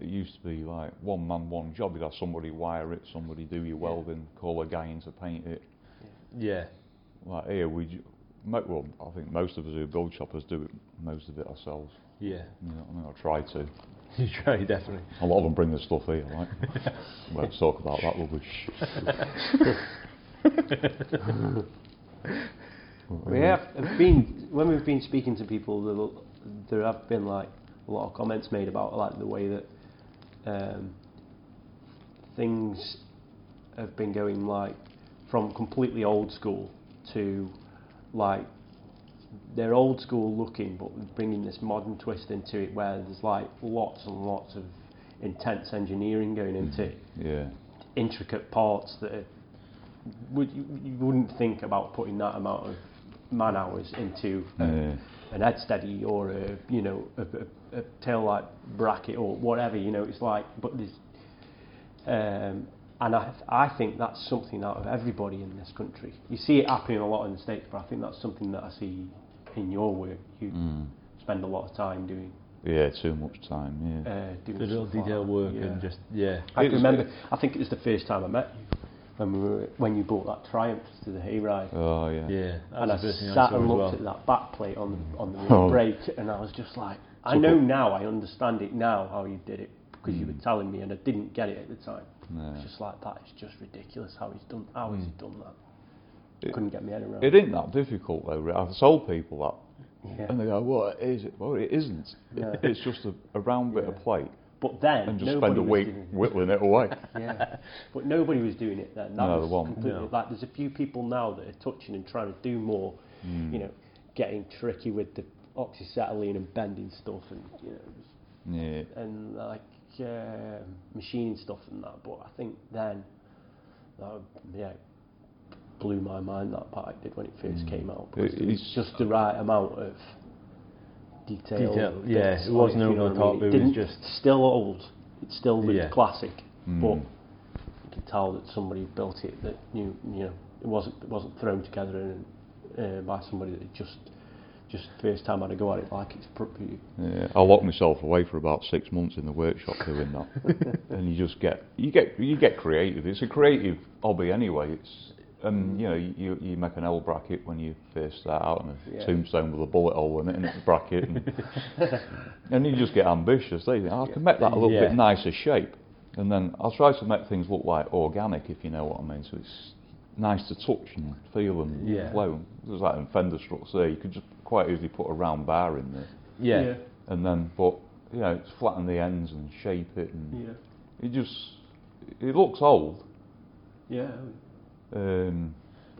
it used to be like one man, one job. You'd have somebody wire it, somebody do your welding, call a guy in to paint it. Yeah. Like here, we. Ju- Mo- well, I think most of us who build choppers do it, most of it ourselves. Yeah. You know, I mean, I try to. You try definitely. A lot of them bring the stuff here, like. we won't talk about that rubbish. we have have been when we've been speaking to people, there, there have been like a lot of comments made about like the way that um, things have been going like from completely old school to like they're old school looking, but bringing this modern twist into it, where there's like lots and lots of intense engineering going into it, Yeah. intricate parts that are, would you, you wouldn't think about putting that amount of man hours into Yeah. an head steady or a you know a, a, a tail light bracket or whatever. You know, it's like, but there's. Um, and I, I think that's something out of everybody in this country. You see it happening a lot in the States, but I think that's something that I see in your work. You Mm. spend a lot of time doing, Yeah, too much time, yeah. uh, doing The little stuff like detail work Yeah. and just yeah. I It's- can remember. I think it was the first time I met you when we were when you brought that Triumph to the hayride. Oh, yeah. Yeah. And I was the first thing I sat and looked well. at that back plate on the on the Oh. brake, and I was just like, I know now, I understand it now how you did it because you Mm. were telling me, and I didn't get it at the time. No. It's just like that. It's just ridiculous how he's done. How has he done that? It- Couldn't get me head around. It isn't that difficult, though. I've sold people that. yeah. And they go, what is it? Well, it isn't. Yeah. It's just a, a round bit of plate But then and just spend a week whittling it away. Yeah, but nobody was doing it then. That No, was completely No. like. There's a few people now that are touching and trying to do more. Mm. You know, getting tricky with the oxyacetylene and bending stuff and you know Yeah. and like uh, machining stuff and that. But I think then, that, yeah, blew my mind that part I did when it first Mm. came out. It- Because it was it's- just the right amount of detail. Detail, yeah, it wasn't over the I top, mean. it was didn't- just- still old. It's still looked Yeah. classic, Mm. but you could tell that somebody built it that knew, you know, it wasn't it wasn't thrown together and, uh, by somebody that just just first time I had a go at it, like it's proper. Yeah, I locked myself away for about six months in the workshop doing that, and you just get you get you get creative. It's a creative hobby anyway. It's and you know you you make an L bracket when you first start out and a Yeah. tombstone with a bullet hole in it in the bracket, and, and you just get ambitious. They think, "Oh, I can make that a little Yeah. bit nicer shape, and then I'll try to make things look like organic, if you know what I mean. So it's nice to touch and feel and Yeah. flow. It was like in fender struts there. You could just quite easily put a round bar in there Yeah. and then but you know it's flatten the ends and shape it and yeah, it just it looks old yeah. um,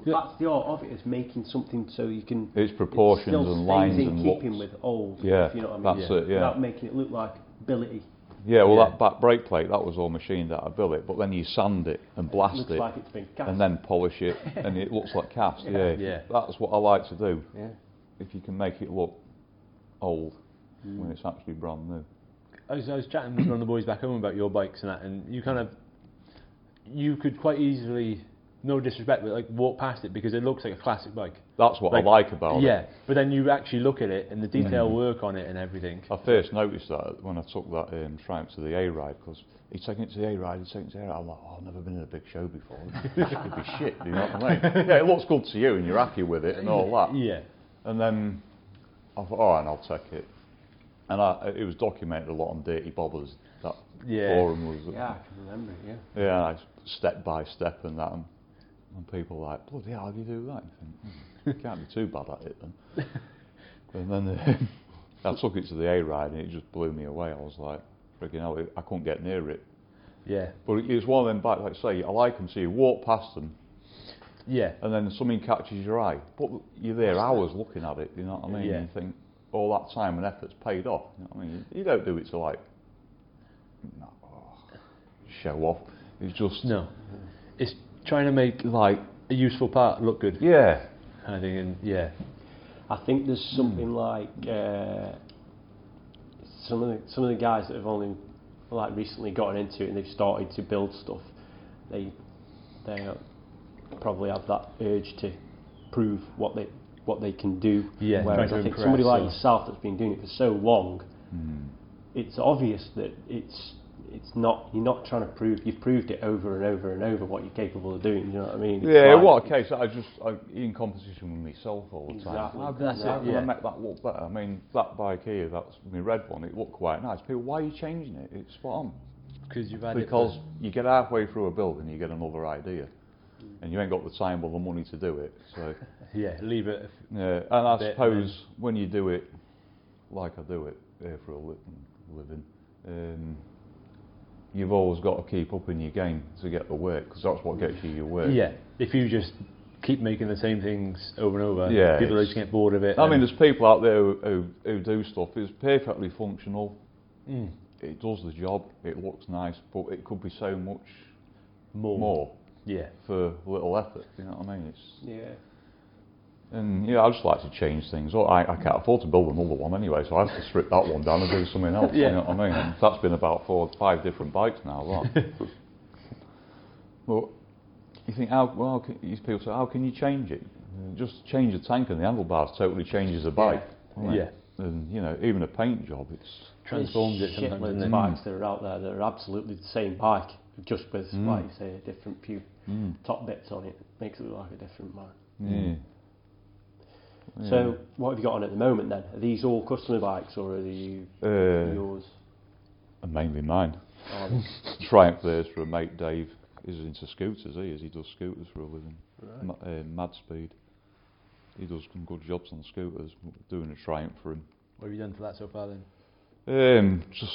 That's the art of it, is making something so you can. its proportions still and lines in and keeping looks with old. Yeah, if you know what I mean. that's it, yeah. Without making it look like ability. Yeah well Yeah. that back brake plate that was all machined out of billet but then you sand it and blast looks it like it's been cast. and then polish it and it looks like cast yeah. Yeah. that's what I like to do yeah. if you can make it look old Mm. when it's actually brand new I was, I was chatting with one of the boys back home about your bikes and that, and you kind of, you could quite easily, no disrespect, but like walk past it because it looks like a classic bike. that's what Like, I like about it Yeah, but then you actually look at it and the detail work on it and everything. I first noticed that when I took that um, Triumph to the Hayride because he's taking it to the Hayride, he's taking it to the Hayride. I'm like, oh, I've never been in a big show before. This could be shit, do you know what I mean? Yeah, it looks good to you and you're happy with it and all that. Yeah, And then I thought, all right, I'll take it. And I, it was documented a lot on Dirty Bobbers. That Yeah. forum was, Yeah, I can remember it. Yeah. yeah, I, step by step and that. And, and people were like, bloody hell, how do you do that? You think, hmm, can't be too bad at it then. and then uh, I took it to the Hayride and it just blew me away. I was like, freaking hell, I couldn't get near it. yeah, But it was one of them bikes, like I say, I like them, so you walk past them yeah, and then something catches your eye. But you're there hours looking at it, you know what I mean? Yeah. And you think, all that time and effort's paid off. You know what I mean? You don't do it to like, no, oh, show off. It's just, no. It's trying to make like, a useful part look good. yeah. I think, and yeah, I think there's something like uh, some of the some of the guys that have only like recently gotten into it and they've started to build stuff. They they uh, probably have that urge to prove what they what they can do. Yeah, Whereas I think somebody like yourself that's been doing it for so long, Mm. it's obvious that it's it's not you're not trying to prove you've proved it over and over and over what you're capable of doing. You know what I mean? It's Yeah, like- what a case. I just I, in competition with myself all the time. Exactly. How, can- That's how it, can yeah. I make that look better? I mean, that bike here, that's my red one. It looked quite nice. People, why are you changing it? It's spot on. because you've had Because it you get halfway through a build and you get another idea, and you ain't got the time or the money to do it. So, yeah, leave it. yeah, and I Bit, suppose when you do it, like I do it uh, for a li- living, um, you've always got to keep up in your game to get the work because that's what gets you your work. Yeah, if you just keep making the same things over and over, Yeah, people it's- just get bored of it. I mean, there's people out there who, who, who do stuff. It's perfectly functional. Mm, It does the job. It looks nice, but it could be so much more, more Yeah, for little effort. You know what I mean? It's, Yeah. And yeah, I just like to change things. Well, I, I can't afford to build another one anyway, so I have to strip that one down and do something else. Yeah. You know what I mean? And that's been about four, five different bikes now. That. but you think, how well? These people say, how can you change it? Just change the tank and the handlebars totally changes a bike. doesn't? Yeah. And you know, even a paint job, it's transforms it sometimes. shitloads of bikes that are out there that are absolutely the same bike, just with, Mm. like you say, a different few mm, top bits on it. Makes it look like a different bike. yeah. So, what have you got on at the moment then? Are these all customer bikes or are you uh, yours? mainly mine. Are? Triumph there's for a mate Dave is into scooters. He is. He does scooters for a living. Ma- uh, mad speed. He does some good jobs on scooters. Doing a Triumph for him. What have you done for that so far then? Um, just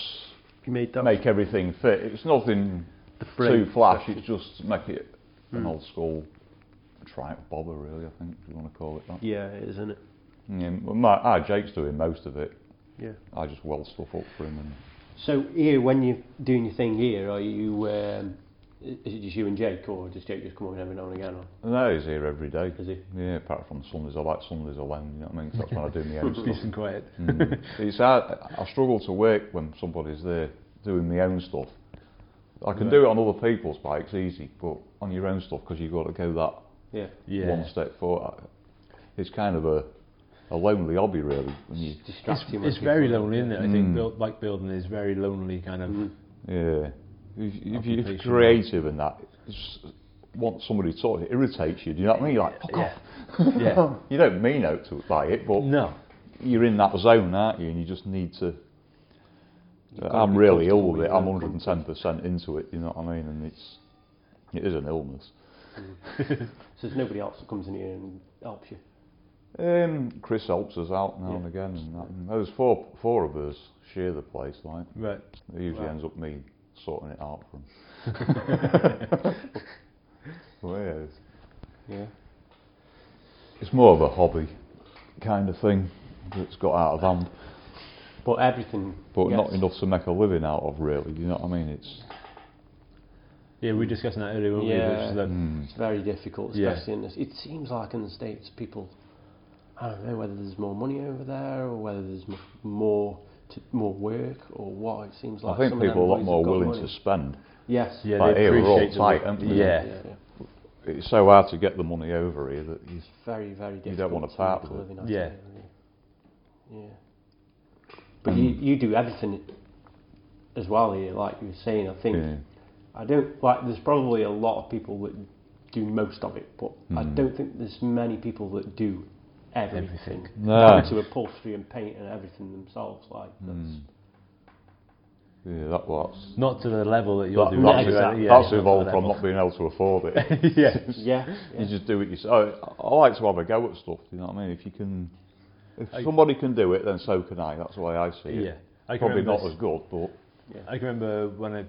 You made that make everything fit. It's nothing the too flash. It's just make it an Hmm. old school Triumph bobber, really. I think if you want to call it that. Yeah, it is, isn't it? Yeah, well, my, ah, Jake's doing most of it. Yeah. I just weld stuff up for him. And So here, when you're doing your thing here, are you? Um, is it just you and Jake, or does Jake just come on every now and again? Or no, he's here every day. is he? Yeah, apart from Sundays, I like Sundays alone. You know what I mean? that's when I do my own stuff. Peace and quiet. Mm. it's I, I struggle to work when somebody's there doing my own stuff. I can do it on other people's bikes easy, but on your own stuff because you've got to go that Yeah. Yeah. one step forward. It's kind of a a lonely hobby really. When you, It's, Distracting when it's very lonely, isn't it? I Mm. think build, bike building is very lonely kind of. Mm. yeah, if, if you're creative and that, it's, want somebody to talk, it irritates you. Do you know what I mean? You're like, fuck Yeah. off. Yeah. you don't mean out to by it, but No. you're in that zone, aren't you? And you just need to. You've I'm really ill with with it. I'm 110 percent into it. You know what I mean? And it's it is an illness. So there's nobody else that comes in here and helps you. Um, Chris helps us out now Yeah. and again, and, that, and there's four four of us share the place. Like Right. it usually Right. ends up me sorting it out for him. well, yeah, it's, Yeah. it's more of a hobby kind of thing that's got out of hand, But everything. but gets- not enough to make a living out of. Really, you know what I mean? It's Yeah, we were discussing that earlier, weren't we? Yeah. Which is that- mm, It's very difficult, Yeah. especially in this. It seems like in the states, people. I don't know whether there's more money over there or whether there's more to, more work or what. It seems like I think some people are a lot more willing money. to spend. Yes. yeah, Like they here, we're all appreciate the tight, aren't we? Yeah. yeah, yeah. It's so hard to get the money over here that you, It's very, very difficult. You don't want to to part with it. Yeah. of really. Yeah. But you, you do everything as well here, like you were saying. I think yeah. I don't like. There's probably a lot of people that do most of it, but I Mm. don't think there's many people that do everything, Everything. No. down to upholstery and paint and everything themselves. Like that's, Mm. Yeah, that was. Not to the level that you're That, doing. that's, exactly. yeah, that's not evolved from not being able to afford it. yeah. yeah, You just do it yourself. I, I like to have a go at stuff. Do you know what I mean? If you can, if I- somebody can do it, then so can I. That's the way I see it. Yeah. I Probably not as good, but I can remember when I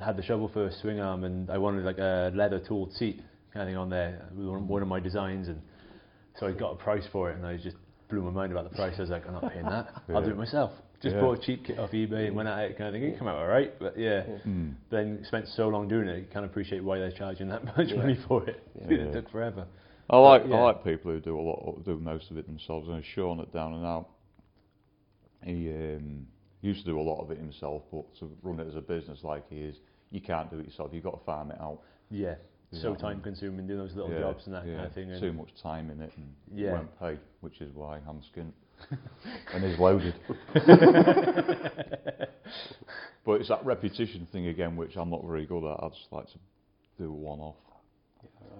had the shovel a swing arm and I wanted like a leather tooled seat kind of thing on there with one, one of my designs and so I got a price for it and I just blew my mind about the price. I was like, I'm not paying that. I'll do it myself. Just Yeah. bought a cheap kit off eBay and went at it kind of thing. It came out alright, but yeah. mm, Then spent so long doing it, you can't appreciate why they're charging that much Yeah. money for it. Yeah. it took forever. I like yeah. I like people who do a lot, do most of it themselves. And Sean at Down and Out, he um, used to do a lot of it himself, but to run it as a business like he is, you can't do it yourself. You've got to farm it out. Yeah. So time consuming doing those little Yeah, jobs and that yeah, kind of thing. And Too much time in it and Yeah. won't pay, which is why I'm skint and he's loaded. but it's that repetition thing again, which I'm not very good at. I just like to do one off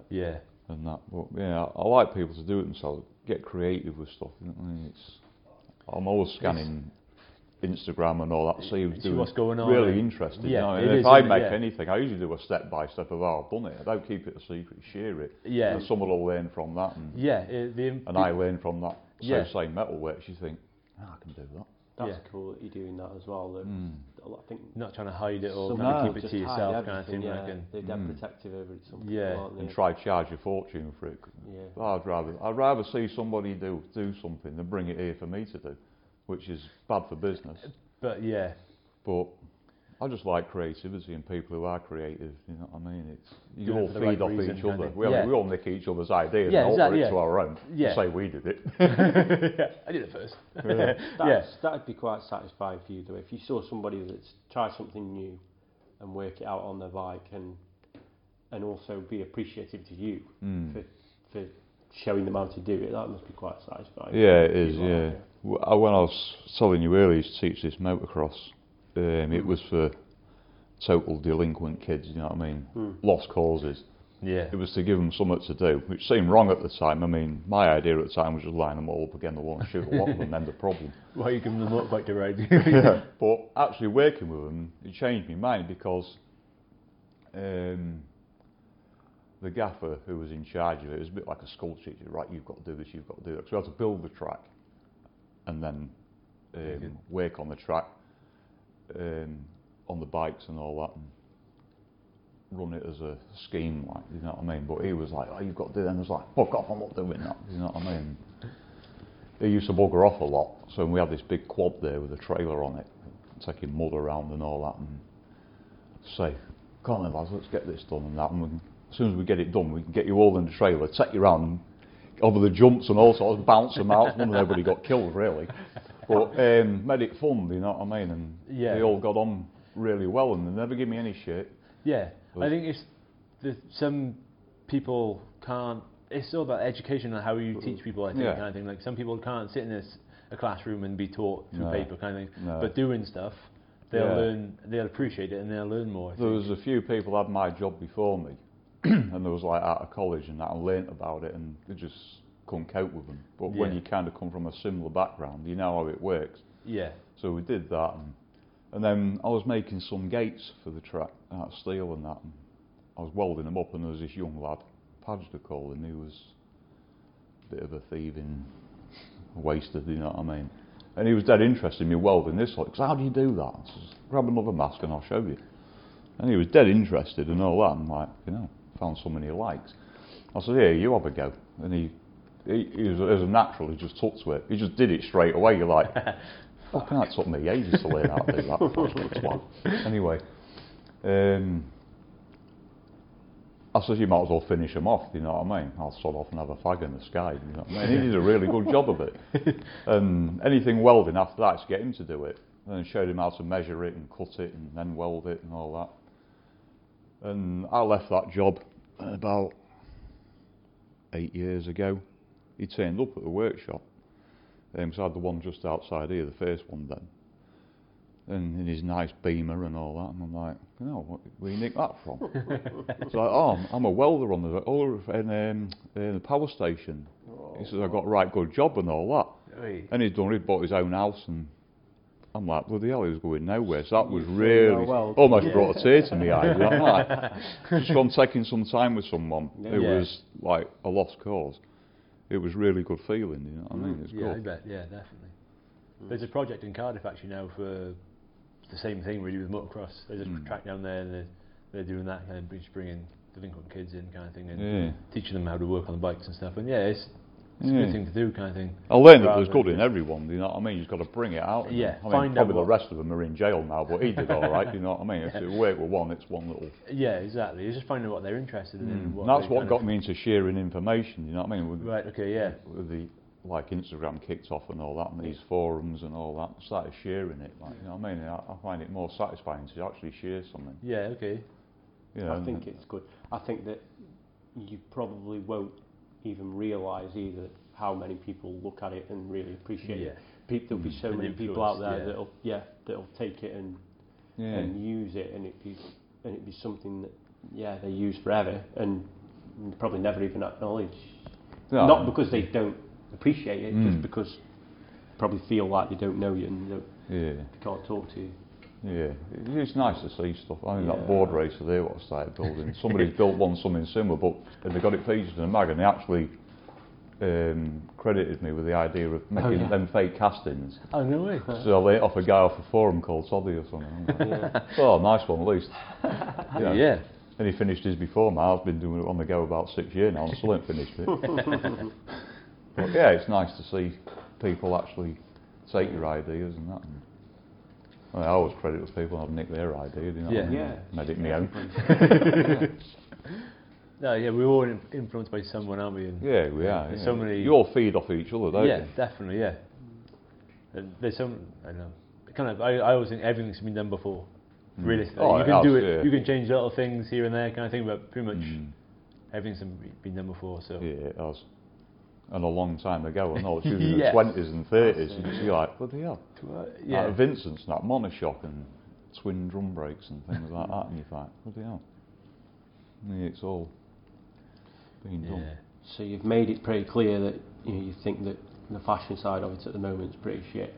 yeah. and that. But yeah, I, I like people to do it themselves, get creative with stuff. You know what I mean? It's, I'm always scanning Instagram and all that, see who's See doing what's going on really and- interesting. Yeah, you know? it and is, if I isn't make Yeah. anything, I usually do a step by step of how I've done it. I don't keep it a secret, share it. Yeah. And someone will learn from that, and, Yeah. It, the, and I learn from that. So Yeah. say metalworks, you think, "Ah, I can do that. That's Yeah. cool that you're doing that as well. That Mm. I think not trying to hide it or some kind of keep it to yourself kind of thing. Yeah, Like, and, they're Mm. protective over it. Some Yeah, people, aren't And try charge a fortune for it. Yeah. I'd rather I'd rather see somebody do do something than bring it here for me to do, which is bad for business. but yeah, But I just like creativity and people who are creative. You know what I mean? It's you all feed right off reason each other. We, all- we all nick each other's ideas Yeah, and alter exactly, it yeah. to our own. Yeah. Say we did it. I did it first. Yeah. That'd be quite satisfying for you, though. If you saw somebody that's tried something new and work it out on their bike and and also be appreciative to you Mm. for, for showing them how to do it, that must be quite satisfying. Yeah, it is. for you is. as well, Yeah. When I was telling you earlier to teach this motocross, um, it was for total delinquent kids. You know what I mean? Mm. Lost causes. yeah, It was to give them something to do, which seemed wrong at the time. I mean, my idea at the time was just line them all up against the wall and shoot a lot of them, end the problem. Why are you giving them motorbike to ride? yeah. But actually working with them, it changed my mind because um, the gaffer who was in charge of it was a bit like a school teacher. Right, you've got to do this, you've got to do that. So we had to build the track and then um, work on the track, um, on the bikes and all that. And, run it as a scheme, like you know what I mean. But he was like, "Oh, you've got to do that." And I was like, "Fuck off! I'm not doing that." You know what I mean? He used to bugger off a lot, so we had this big quad there with a trailer on it, taking mud around and all that, and say, "Come on, lads, let's get this done and that." And we, as soon as we get it done, we can get you all in the trailer, take you around over the jumps and all sorts, bounce them out. None of nobody got killed really, but um, made it fun. You know what I mean? And Yeah. they all got on really well, and they never give me any shit. yeah. But- I think it's the, some people can't it's all about education and how you teach people. I think Yeah. kind of thing. Like some people can't sit in this a classroom and be taught through No. paper kind of thing. No. But doing stuff, they'll Yeah. learn. They'll appreciate it and they'll learn more. I There think. was a few people had my job before me, and there was like out of college and that, and learnt about it, and they just couldn't cope with them. But when you kind of come from a similar background, you know how it works. Yeah. So we did that, and, and then I was making some gates for the track out of steel and that. And I was welding them up, and there was this young lad, to call him, he was a bit of a thieving, wasted, you know what I mean? And he was dead interested in me welding this, like, how do you do that? I says, grab another mask and I'll show you. And he was dead interested and all that, and like, you know, found someone he likes. I said, here, you have a go. And he, he, he was, as a natural, he just took to it. He just did it straight away. You're like, fucking that took me ages to learn how to do that. Fucking. Anyway, um, I said, you might as well finish him off, you know what I mean? I'll sod off and have a fag in the sky, you know what I mean? He did a really good job of it. And anything welding after that, to get him to do it. And showed him how to measure it and cut it and then weld it and all that. And I left that job about eight years ago. He turned up at the workshop. Um, so I had the one just outside here, the first one then. And in his nice beamer and all that. And I'm like, no, what, where you nick that from? It's like, oh, I'm, I'm a welder on the, oh, in, um, in the power station. He says, I got a right good job and all that. And he'd done, he'd bought his own house and I'm like, bloody hell, he was going nowhere. So that was really, well, almost yeah. brought a tear to me eyes. I'm like, just from taking some time with someone Yeah. who Yeah. was like a lost cause. It was really good feeling, you know what I mean? It's Yeah, I bet. Yeah, definitely. There's a project in Cardiff actually now for the same thing we do with motocross. There's a Mm. track down there, and they're, they're doing that kind of just bringing delinquent kids in, kind of thing, and Yeah. teaching them how to work on the bikes and stuff. And yeah, it's, it's a good thing to do, kind of thing. I learned that there's good in everyone, you know what I mean? You've got to bring it out. Yeah. I mean, find out probably the rest of them are in jail now, but he did all right, you know what I mean? If it worked with one, it's one little. Yeah, exactly. It's just finding out what they're interested in. and And what that's what got of- me into sharing information, you know what I mean? With, Right. Okay. Yeah. with the like Instagram kicked off and all that, and these forums and all that, I started sharing it. Like, you know what I mean? I, I find it more satisfying to actually share something. Yeah. Okay. You know, I think it's good. I think that you probably won't even realise either how many people look at it and really appreciate Yeah. it. Pe- there'll be so And many people out there yeah. that'll yeah that'll take it and yeah. and use it and it be and it be something that yeah they use forever and probably never even acknowledge. No, Not because they don't appreciate it, Mm. just because probably feel like they don't know you and don't, yeah, they can't talk to you. Yeah. It's nice to see stuff. I mean, Yeah. that board racer there, what I started building. Somebody's built one something similar, but they got it featured in a mag, and they actually um, credited me with the idea of making yeah. them fake castings. Oh no way. So they off a guy off a forum called Toddy or something. I'm oh, nice one at least. You know. Yeah. And he finished his before me. I've been doing it on the go about six years now and still ain't finished it. but yeah, it's nice to see people actually take your ideas and that. And, I always credit those people I've nicked their idea, you know. what I Yeah. mean? Yeah. Made it my own. No. Yeah. We're all influenced by someone, aren't we? And Yeah, we are. Yeah. so many- You all feed off each other, don't yeah, you? definitely, yeah. And there's some, I don't know, kind of. I, I always think everything's been done before. Realistically, Oh, you can has, do it. yeah. You can change little things here and there, kind of thing. But pretty much Mm. everything's been- been done before. So Yeah, it has. And a long time ago, I know it's usually in the 20s and 30s, and you're like, what the hell? uh, Yeah. Like Vincent's, that monoshock and twin drum brakes and things like that, and you think, what the hell? Yeah, it's all been done. yeah, So you've made it pretty clear that you, know, you think that the fashion side of it at the moment is pretty shit.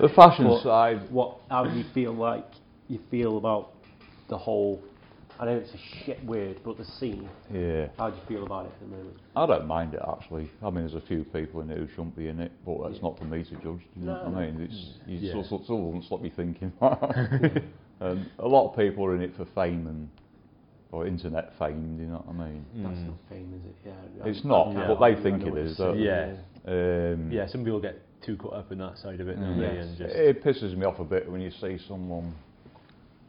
The fashion side, What? How do you feel like you feel about the whole? I know it's a shit word, but the scene. yeah, How do you feel about it at the moment? I don't mind it actually. I mean, there's a few people in it who shouldn't be in it, but that's Yeah. not for me to judge. Do you know No, what. I mean? It's you Yeah. still, still doesn't stop me thinking. and a lot of people are in it for fame and or internet fame. Do you know what I mean? That's Mm. not fame, is it? Yeah. It's not, Yeah. but they I think it is. it what is. you're don't saying, Yeah. Um, yeah. Some people get too caught up in that side of it, Mm. Yes. And just It pisses me off a bit when you see someone,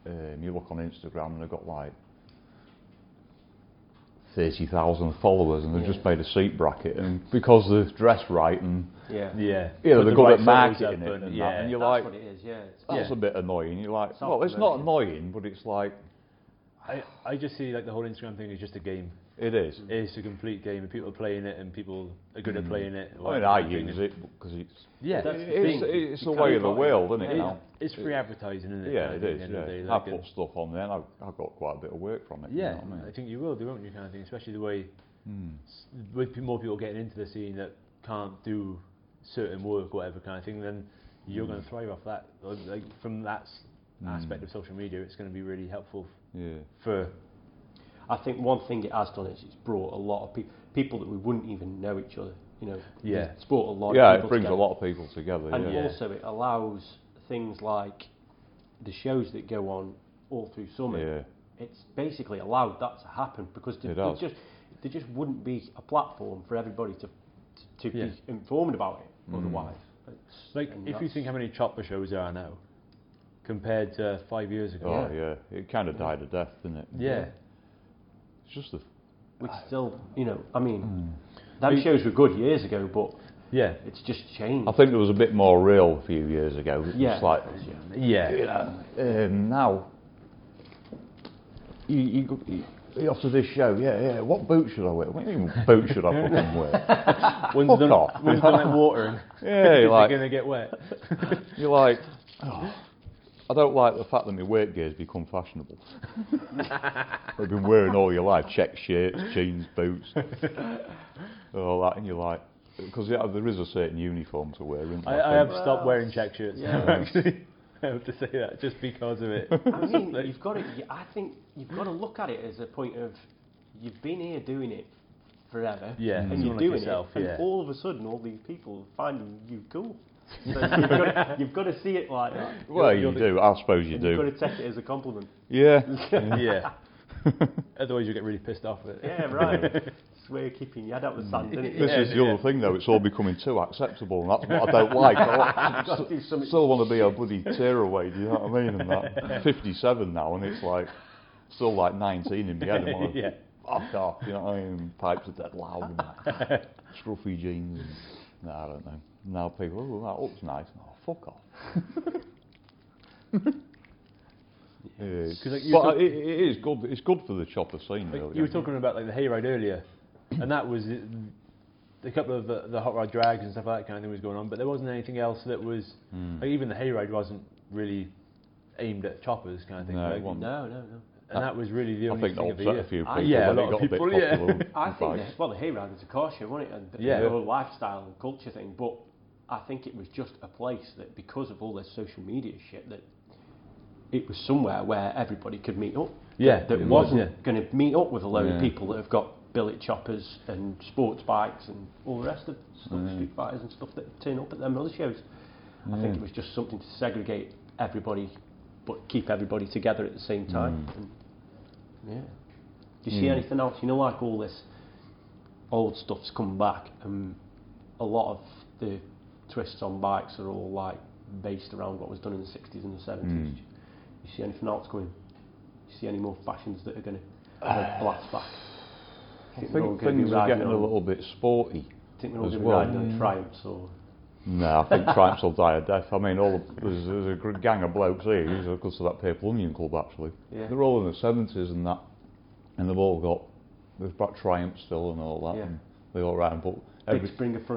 um, you look on Instagram and they've got like 30,000 followers and they've Yeah. just made a seat bracket and because they're dressed right and Yeah. yeah, you know, they're the good right at marketing it and, that, yeah, and you're That's like, what it is. Yeah. It's that's Yeah. a bit annoying. You're like, Self well, it's not annoying, but it's like, I, I just see like the whole Instagram thing is just a game. It is. It's a complete game, and people are playing it, and people are good at playing it. I mean, I use it because it's Yeah, That's the it's, it's the way of the world, isn't it? It- now? It's free advertising, isn't it? Yeah, kind it of, at is. the end of the Yeah. day, I like, put stuff on there, and I've, I've got quite a bit of work from it. you Yeah, know I mean? I think you will do, won't you, kind of thing. Especially the way Mm. with more people getting into the scene that can't do certain work or whatever kind of thing, then you're Mm. going to thrive off that. Like from that s- aspect Mm. of social media, it's going to be really helpful Yeah. for I think one thing it has done is it's brought a lot of people, people that we wouldn't even know each other. You know, Yeah. it's brought a lot. Yeah, of it brings together. a lot of people together. and yeah. also it allows things like the shows that go on all through summer. Yeah. It's basically allowed that to happen because there, It there just there just wouldn't be a platform for everybody to to, to Yeah. be informed about it Mm. otherwise. It's- like if you think how many chopper shows there are now compared to five years ago. Oh yeah, it kind of died a death, didn't it? Yeah. It's just a. which still, you know, I mean, Mm. them shows were good years ago, but Yeah. it's just changed. I think there was a bit more real a few years ago. It Yeah. was like, Yeah. you know, um, now you, you, you, you after this show, yeah, yeah. What boot should I wear? What do you mean boot should I fucking wear? One's Fuck done, off. one's done like watering. Yeah, They're you're like going to get wet. you're like. Oh, I don't like the fact that my work gear's become fashionable. I've been wearing all your life check shirts, jeans, boots, all that, and you're like, because yeah, there is a certain uniform to wear. Isn't I, there, I have think? stopped wearing check shirts now, Yeah. actually. I have to say that just because of it. I mean, you've got to. I think you've got to look at it as a point of you've been here doing it forever, Yeah, and you're doing yourself, it, yeah. and all of a sudden, all these people are finding you cool. So you've, got to, you've got to see it like that. Well, you're you the- do. I suppose you do. You've got to take it as a compliment. Yeah. yeah. Otherwise, you get really pissed off with it. Yeah, right. It's where you're keeping your head mm. out the sand, isn't it? This Yeah, is the yeah. other thing, though. It's all becoming too acceptable, and that's what I don't like. I like- do something. still want to be a bloody tearaway. Do you know what I mean? And that 57 now, and it's like still like 19 in my head. And want to Yeah. fuck off. You know what I mean? Pipes are dead loud and that. scruffy jeans. And, no, I don't know. Now people, oh, that looks nice. Oh, fuck off. Yeah, 'Cause, like, but talk- it, it is good. It's good for the chopper scene, Like, really. you were talking about like the hayride earlier, and that was a couple of the, the hot rod drags and stuff like that kind of thing was going on, but there wasn't anything else that was Mm. like even the hayride wasn't really aimed at choppers kind of thing. No, like. No, no, no. and that was really the I only thing that of the upset year. a few people. yeah, a lot of got a bit people, yeah. I think, bikes. that, well, the Hayride was a car show, wasn't it? And the, Yeah. the whole lifestyle and culture thing. But I think it was just a place that, because of all this social media shit, that it was somewhere where everybody could meet up. Yeah, That it was, wasn't yeah. going to meet up with a load Yeah. of people that have got billet choppers and sports bikes and all the rest of stuff, Yeah. street fighters and stuff that turn up at them other shows. I think it was just something to segregate everybody, but keep everybody together at the same time. Mm. And, yeah. Do you see Mm. anything else? You know, like all this old stuff's come back, and a lot of the twists on bikes are all like based around what was done in the 60s and the 70s. Mm. You see anything else going? You see any more fashions that are going to a blast back? I Think we're think gonna be things are riding getting a little bit sporty. think we're all going to well. on or No, I think Triumphs will die a death. I mean, all the, there's, there's a gang of blokes here goes to that Purple Onion Club actually. Yeah. They're all in the seventies and that, and they've all got they've got Triumphs still and all that. Yeah. And they all ride, but every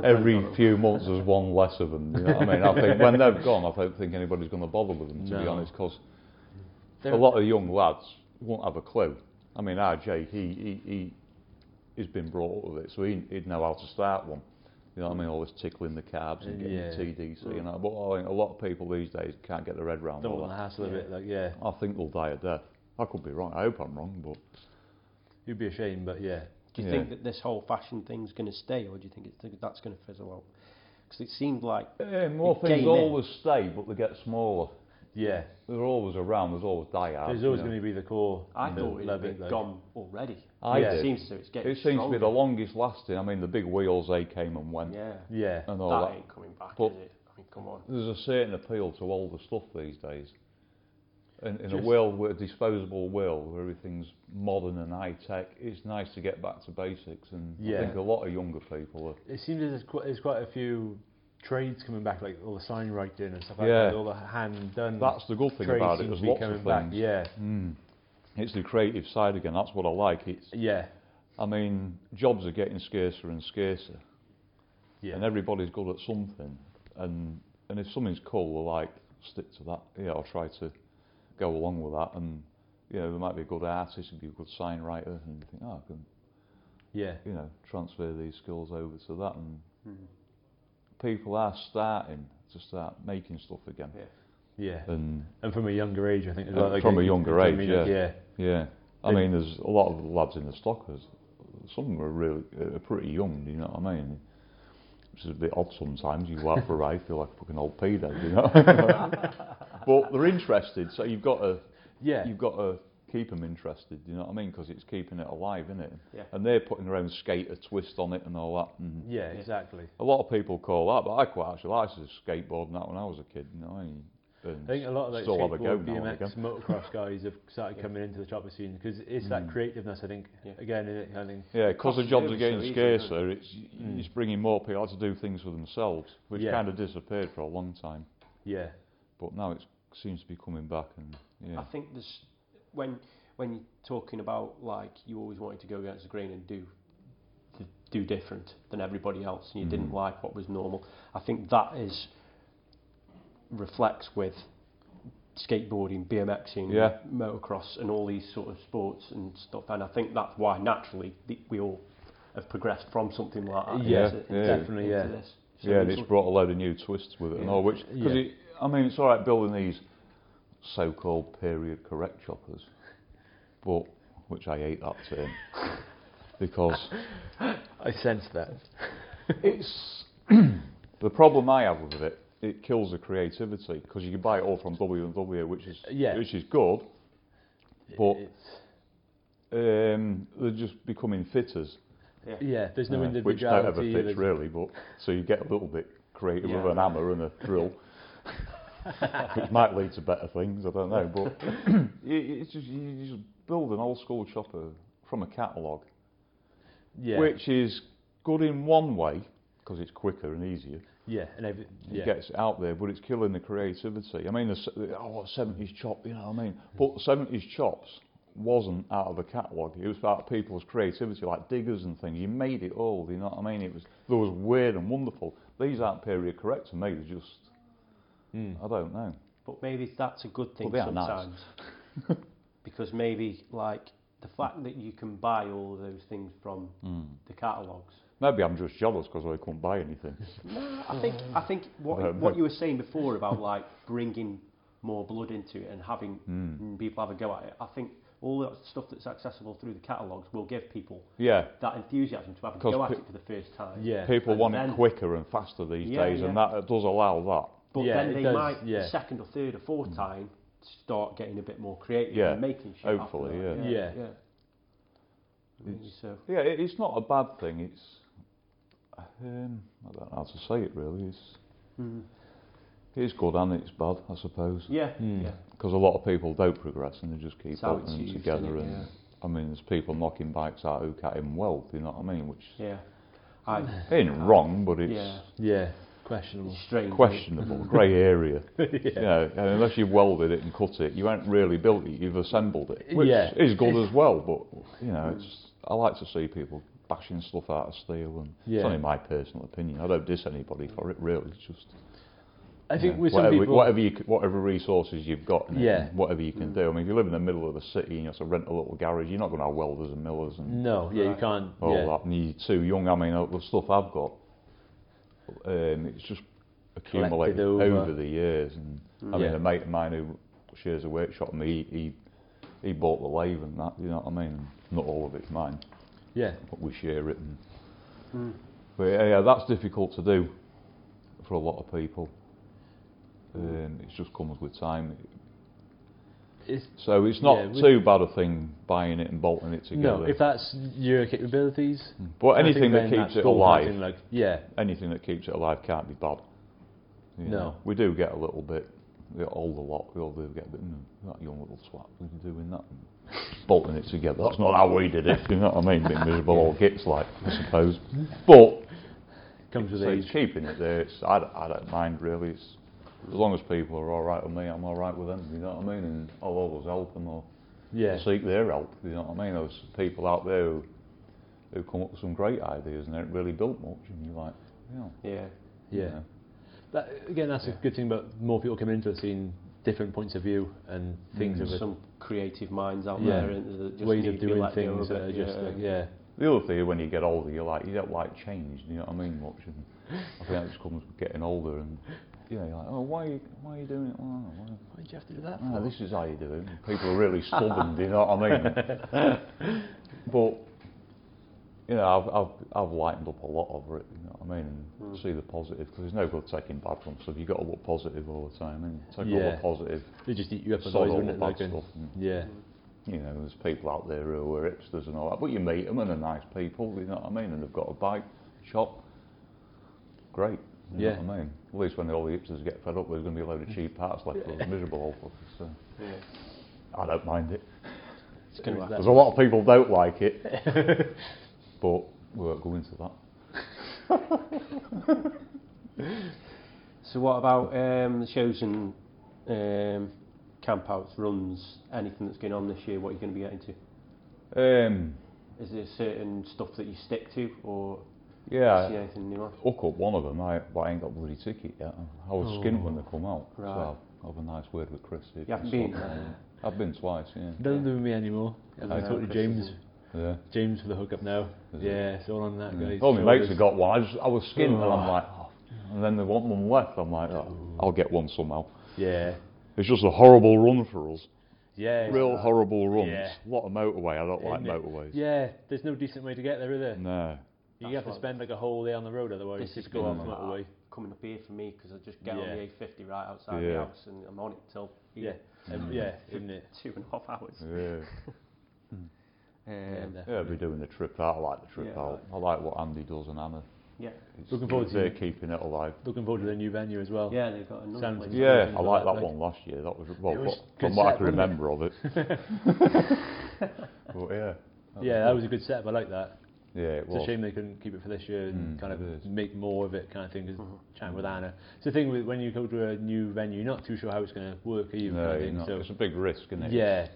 every on few months there's one less of them. You know what I mean? I think when they've gone, I don't think anybody's going to bother with them to be honest, because a lot of young lads won't have a clue. I mean, RJ, he he, he he's been brought up with it, so he, he'd know how to start one. You know what I mean? Always tickling the carbs and getting Yeah. TDC. You know, but I think a lot of people these days can't get the red round. Don't all want the that. hassle of it. Like, yeah, I think they'll die a death. I could be wrong. I hope I'm wrong, but you'd be ashamed, but yeah. Do you Yeah. think that this whole fashion thing's going to stay, or do you think, it's, that's going to fizzle out? Because it seemed like yeah, more things came in. always stay, but they get smaller. Yeah, They're always around. There's always diehards. there's always you know. going to be the core. I you thought know, it love had like- gone already. I Yeah. It seems to. It's getting It seems to be the longest lasting. I mean, the big wheels they came and went Yeah, Yeah, and all that that. ain't coming back, But- is it? I mean, come on. There's a certain appeal to older stuff these days. In, in a world, where a disposable world where everything's modern and high tech, it's nice to get back to basics. And Yeah. I think a lot of younger people are. it seems there's quite, there's quite a few trades coming back, like all the sign writing and stuff like Yeah. that, all the hand done. That's the good thing about it. seem There's to be lots coming of back. Yeah, Mm. it's the creative side again. That's what I like. It's, Yeah. I mean, jobs are getting scarcer and scarcer, Yeah. and everybody's good at something. And and if something's cool, they'll like stick to that. You know, or try to go along with that. And you know, there might be a good artist, could be a good sign writer, and you think, oh, I can yeah. you know transfer these skills over to that. And people are starting to start making stuff again. Yeah. Yeah. And And from a younger age, I think. Uh, like, from a you- younger age, mean, yeah. yeah. Yeah, I mean, there's a lot of lads in the stockers. Some of them are really uh, pretty young. Do You know what I mean? Which is a bit odd sometimes. You go out for a ride, feel like a fucking old pedo, you know. but they're interested, so you've got to Yeah. you've got to keep them interested. You know what I mean? Because it's keeping it alive, isn't it? Yeah. And they're putting their own skater twist on it and all that. And Yeah, exactly. a lot of people call that, but I quite actually liked to skateboard and that when I was a kid. You know, I mean? I think a lot of those still have a skateboard, BMX, motocross guys have started coming into the chopper scene because it's that mm. creativeness. I think Yeah. again, in it, I think Yeah, because the jobs are getting so easy, scarcer, it's, mm. it's bringing more people out to do things for themselves, which Yeah. kind of disappeared for a long time. yeah, But now it seems to be coming back, and yeah, I think there's when when you're talking about like you always wanted to go against the grain and do to do different than everybody else, and you didn't Mm. like what was normal. I think that is reflects with skateboarding, BMXing, Yeah. motocross, and all these sort of sports and stuff. And I think that's why naturally the, we all have progressed from something like that Yeah, into, into, definitely, into yeah. this. So yeah, and it's it's brought a load of new twists with it and all. Which because Yeah. I mean, it's all right building these so-called period correct choppers, but which I hate that term because I sense that. it's the problem I have with it. It kills the creativity because you can buy it all from W and W, which is Yeah. which is good, but um, they're just becoming fitters, yeah, there's no uh, which don't ever individuality. fits really. But so you get a little bit creative Yeah. with an hammer and a drill, which might lead to better things. I don't know, but you- it's just you just build an old school chopper from a catalogue, yeah, which is good in one way because it's quicker and easier. yeah, and every, It gets out there, but it's killing the creativity. I mean, the, oh, 70s chop, you know what I mean? But 70s chops wasn't out of the catalogue. It was about people's creativity, like diggers and things. You made it all, you know what I mean? It was there was weird and wonderful. These aren't period correct to me. They're just, I don't know. But maybe that's a good thing Well, they are nice. sometimes. because maybe like the fact that you can buy all of those things from Hmm. the catalogues. Maybe I'm just jealous because I couldn't buy anything. I think I think what don't what you were saying before about like bringing more blood into it and having mm, people have a go at it. I think all that stuff that's accessible through the catalogues will give people Yeah, that enthusiasm to have a 'Cause go at pe- it for the first time. yeah, people And want then- it quicker and faster these Yeah, days, and yeah. that does allow that. But Yeah, then they does, might yeah. the second or third or fourth time start getting a bit more creative Yeah, and making shit. hopefully, that. yeah. Yeah. yeah. Maybe so. Yeah, it's not a bad thing. It's um, I don't know how to say it really. It's Mm. it's good and it's bad, I suppose. Yeah, Mm. yeah. Because a lot of people don't progress and they just keep It's putting them used, together. And Yeah. I mean, there's people knocking bikes out who can't even weld. You know what I mean? Which Yeah. I, ain't wrong, but it's yeah. yeah, questionable. Strange. questionable, grey area. You know, and unless you've welded it and cut it, you haven't really built it. You've assembled it, which Yeah. is good as well. But you know, it's I like to see people bashing stuff out of steel, and Yeah. it's only my personal opinion. I don't diss anybody for it. Really, it's just I think Yeah. with some whatever, people, whatever, you, whatever resources you've got, and Yeah. whatever you can do. I mean, if you live in the middle of the city and you have to rent a little garage, you're not going to have welders and millers and no, yeah, you can't. all yeah, that. And you're too young. I mean, the stuff I've got, um, it's just accumulated over. over. the years. And I mean, Yeah. a mate of mine who shares a workshop with me, he he bought the lathe and that. You know what I mean? Not all of it's mine, yeah, but we share it. And, Mm. But yeah, yeah, that's difficult to do for a lot of people. Um, it just comes with time. It's, So it's not Yeah, too bad a thing buying it and bolting it together. no, if that's your capabilities, but anything that keeps it alive, Like, yeah, anything that keeps it alive can't be bad. You No. know, we do get a little bit, All the lot, we all do get a bit, mm, that young little twat, was doing that? Bolting it together. That's not how we did it, you know what I mean? Being miserable old gits, like, I suppose. But, comes with so age. keeping it there, it's, I, don't, I don't mind really. It's, as long as people are alright with me, I'm alright with them, you know what I mean? And I'll always help them or Yeah. seek their help. You know what I mean? There's people out there who, who come up with some great ideas and they haven't really built much, and you're like, yeah, Yeah. Yeah. Yeah. That, again, that's a good thing about more people coming into it, seeing different points of view and things Mm. of Some creative minds out Yeah. there and just ways of doing let things a that are just yeah. like, yeah, The other thing, when you get older, you're like, you don't like change. You know what I mean? Much, and I think that just comes with getting older, and yeah, you're like, oh, why, are you, why are you doing it? that? Why, why did you have to do that for? this is how you do it. People are really stubborn, do you know what I mean? but you know, I've, I've I've lightened up a lot over it. You know what I mean? And hmm. see the positive because there's no good taking bad from stuff. You've got to look positive all the time, and take all Yeah. the positive, They just eat you up sod all the bad Like, stuff. And, yeah, you know, there's people out there who are hipsters and all that, but you meet them and they're nice people. You know what I mean? And they've got a bike shop. Great. You Yeah. know what I mean? At least when all the hipsters get fed up, there's going to be a load of cheap parts left for the miserable old fuckers. So Yeah. I don't mind it. It's gonna There is happen. There's a lot of people don't like it, but we won't go into that. So what about um, the shows and um, campouts, runs, anything that's going on this year? What are you going to be getting to? Um, Is there certain stuff that you stick to, or see yeah, anything new on? hook up one of them, I, but I ain't got a bloody ticket yet. I was skint oh. when they come out, Right. so I'll have a nice word with Chris. see if You he haven't been? sorts. I've been twice, yeah. doesn't do me anymore. I Yeah, talked to Chris James, Yeah. James for the hookup now. Is it? Yeah, it's all on that, guys. All my mates have got one. I, just, I was skint and I'm Oh. like, oh. and then they want one left. I'm like, oh, I'll get one somehow. Yeah, It's just a horrible run for us. yeah, Real horrible runs. Yeah. A lot of motorway. I don't like Isn't it? motorways. Yeah, there's no decent way to get there, is there? No. You That's have to spend like a whole day on the road, otherwise This just is go off going the motorway. coming up here for me because I just get Yeah. on the A50 right outside Yeah. the house and I'm on it till Yeah, um, yeah, isn't it? two and a half hours. Yeah. Um, Yeah, Yeah, I'll be doing the trip out. I like the trip Yeah, out. I like what Andy does and Anna. yeah, It's, Looking forward to They're keeping it alive. Looking forward to the new venue as well. yeah. They've got another Sounds place. Yeah, Yeah, I like liked that, that like- one last year. That was well, It was what- from what I can wasn't it? remember of it. but yeah, Yeah, that was a good setup. I like that. Yeah, it It's was. a shame they couldn't keep it for this year and Mm, kind of make more of it, kind of thing. Because Mhm. chatting with Anna, it's the thing with when you go to a new venue, you're not too sure how it's going to work, are you? No, kind of you're not. So it's a big risk, isn't it? yeah,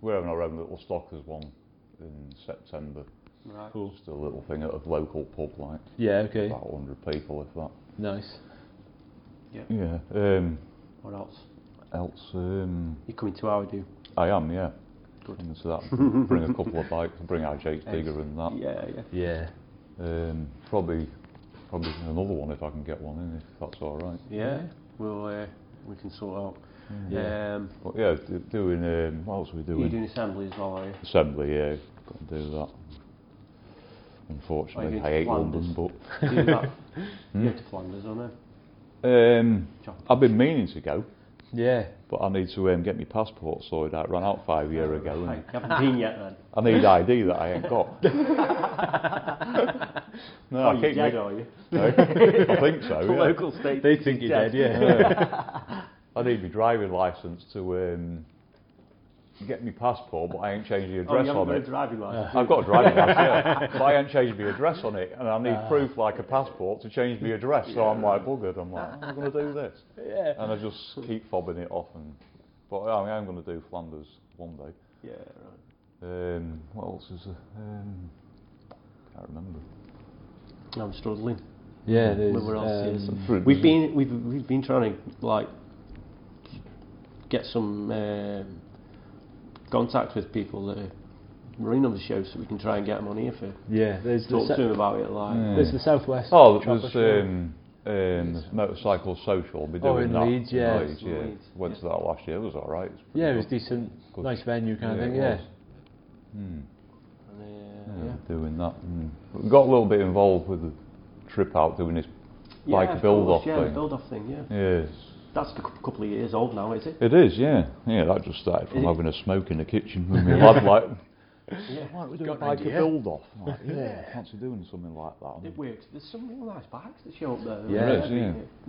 We're having our own little stockers one in September. Right. cool. Just a little thing at a local pub, like Yeah, okay, about 100 people, if that. nice. Yeah. Um, What else? else, um, You coming to our do? I am, yeah. Good. Into that. bring a couple of bikes, bring our Jake digger and that. Yeah, yeah. Yeah, Um, probably, probably another one if I can get one in, if that's all right. Yeah. We'll uh, we can sort out. Yeah. Um, But yeah, d- doing. Um, what else are we doing? you're doing? doing assembly as well, are you? Assembly, yeah. Got to do that. Unfortunately, I hate going to London, but Do you that? Hmm? You go to Flanders, or no? um, I've been meaning to go, yeah. but I need to um, get my passport sorted out. Ran out five year ago, and Right, You haven't been yet then? I need ID that I ain't got. no, oh, I you're dead, me- are you? No, I think so. Yeah. local state. They think you're dead, yeah. Yeah. I need my driving license to um, get my passport, but I ain't changed the Oh, address you haven't on got a it. driving license? I've got a driving license, yeah, but I ain't changed my address on it, and I need proof like a passport to change my address. So I'm like buggered. I'm like, I'm going to do this? yeah. And I just keep fobbing it off. And but I mean, I'm going to do Flanders one day. Yeah, right. Um, what else is there? Um, can't remember. I'm struggling. Yeah, there's, Where else is- um, We've been we've we've been trying to like get some um, contact with people that are running on the show, so we can try and get them on here for yeah, there's the, talk to se- them about it. Like, Yeah. there's the Southwest. Oh, it Chopper was Show. um, um, motorcycle social. Be Oh, doing in that. Leeds, yeah. Leeds, yeah. Leeds, Went to that last year. It was all right. It's pretty yeah, it was good. decent, Good. nice venue kind of thing. it Yeah, was. Hmm. and, uh, Yeah, yeah. doing that. Mm. We got a little bit involved with the trip out, doing this bike yeah, of build course, off yeah, thing. the build off thing. Yeah, Yes. That's a couple of years old now, is it? It is, yeah. Yeah, that just started from Is it? having a smoke in the kitchen with my lad, like, Yeah, why don't we do Got a an bike idea. build off? Like, yeah, I fancy doing something like that. it works. There's some real nice bikes that show up there. Yeah. There is, yeah.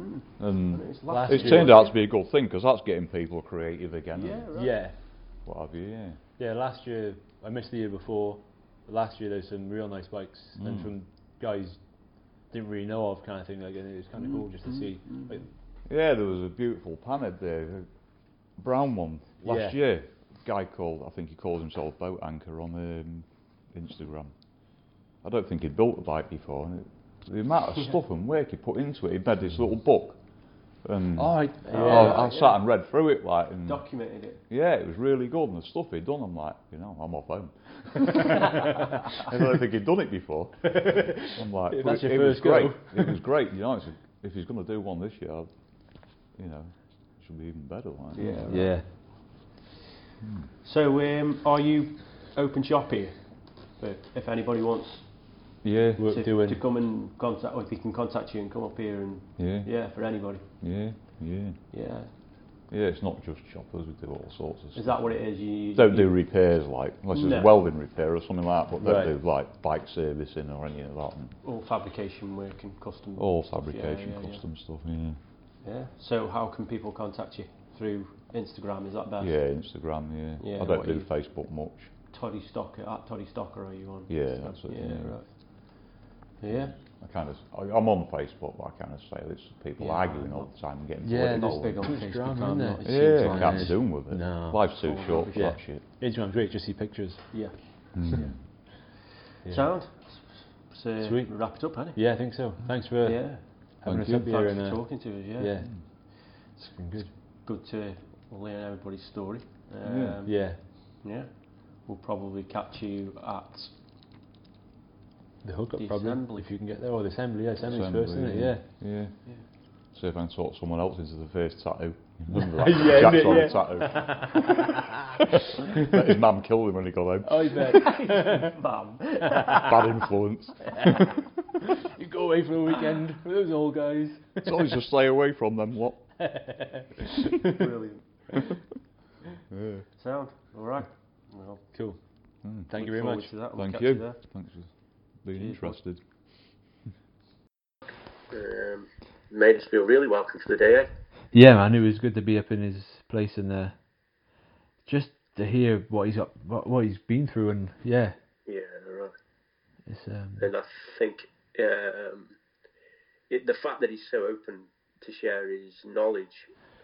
Mm. And And it's Last last it's year- turned out to be a good thing because that's getting people creative again. Yeah, right. yeah, What have you, yeah. yeah. Last year, I missed the year before. but Last year, there's some real nice bikes and Mm. from guys didn't really know of kind of thing. Like, and it was kind of cool just to see. Like, Yeah, there was a beautiful panhead there, a brown one, last Yeah. year. guy called, I think he calls himself Boat Anchor on um, Instagram. I don't think he'd built a bike before. And it, the amount of stuff and work he put into it, he made this little book. And Oh, I, I, I sat and read through it, like, and Documented it. yeah, it was really good. And the stuff he'd done, I'm like, you know, I'm off home. I don't think he'd done it before. I'm like, it, it was great. It was great. You know, it's a, if he's going to do one this year, you know, it should be even better. Like, Yeah. yeah. So, um, are you open shop here? But if anybody wants yeah, Work to, doing. to come and contact, or if they can contact you and come up here and yeah, yeah, for anybody. yeah, yeah. Yeah. Yeah, it's not just shoppers. We do all sorts of Is stuff. that what it is? You Don't you, do repairs like unless it's No. a welding repair or something like that. But don't Right. do like bike servicing or any of that. All fabrication work and custom. all fabrication, yeah, yeah. custom stuff. Yeah. Yeah. So how can people contact you through Instagram? Is that best? Yeah, Instagram. Yeah. Yeah, I don't do Facebook much. Toddy Stocker at Toddy Stocker are you on? Yeah, Instagram? that's it, Yeah, yeah. right. Yeah. I kind of, I, I'm on Facebook, but I kind of say it's people Yeah, arguing all the time and getting Yeah, political. Just big on Too Facebook. drama, I'm isn't not- it? it yeah, like can't it is. do with it. No. Life's too All short for rubbish. that shit. Instagram's great, just see pictures. Yeah. Mm. Yeah. Sound. So Sweet. wrap it up, honey. Yeah, I think so. Thanks for Yeah. Having Thank us you. up here. And, uh, talking to us. Yeah. yeah, it's been good. Good to learn everybody's story. Um, Yeah. Yeah, yeah. We'll probably catch you at the hookup The probably, assembly. if you can get there. Or the assembly, yeah, assembly's Assembly, first, isn't it? Yeah. Yeah. Yeah. See if I can talk someone else into the first tattoo. Remember that? Yeah, Jack's on the tattoo. Bet his mum killed him when he got home. I bet. mum. Bad influence. You go away for a weekend with those old guys. It's always just stay away from them. What? Brilliant. Yeah. Sound. All right. Well, Cool. Mm. Thank you very much. To that. We'll Thank catch you. there. Thanks for being Cheers, interested. Um, made us feel really welcome for the day. Eh? Yeah, man, it was good to be up in his place and uh, just to hear what he's got, what, what he's been through, and yeah, Yeah, right. it's um, And I think um, it, the fact that he's so open to share his knowledge.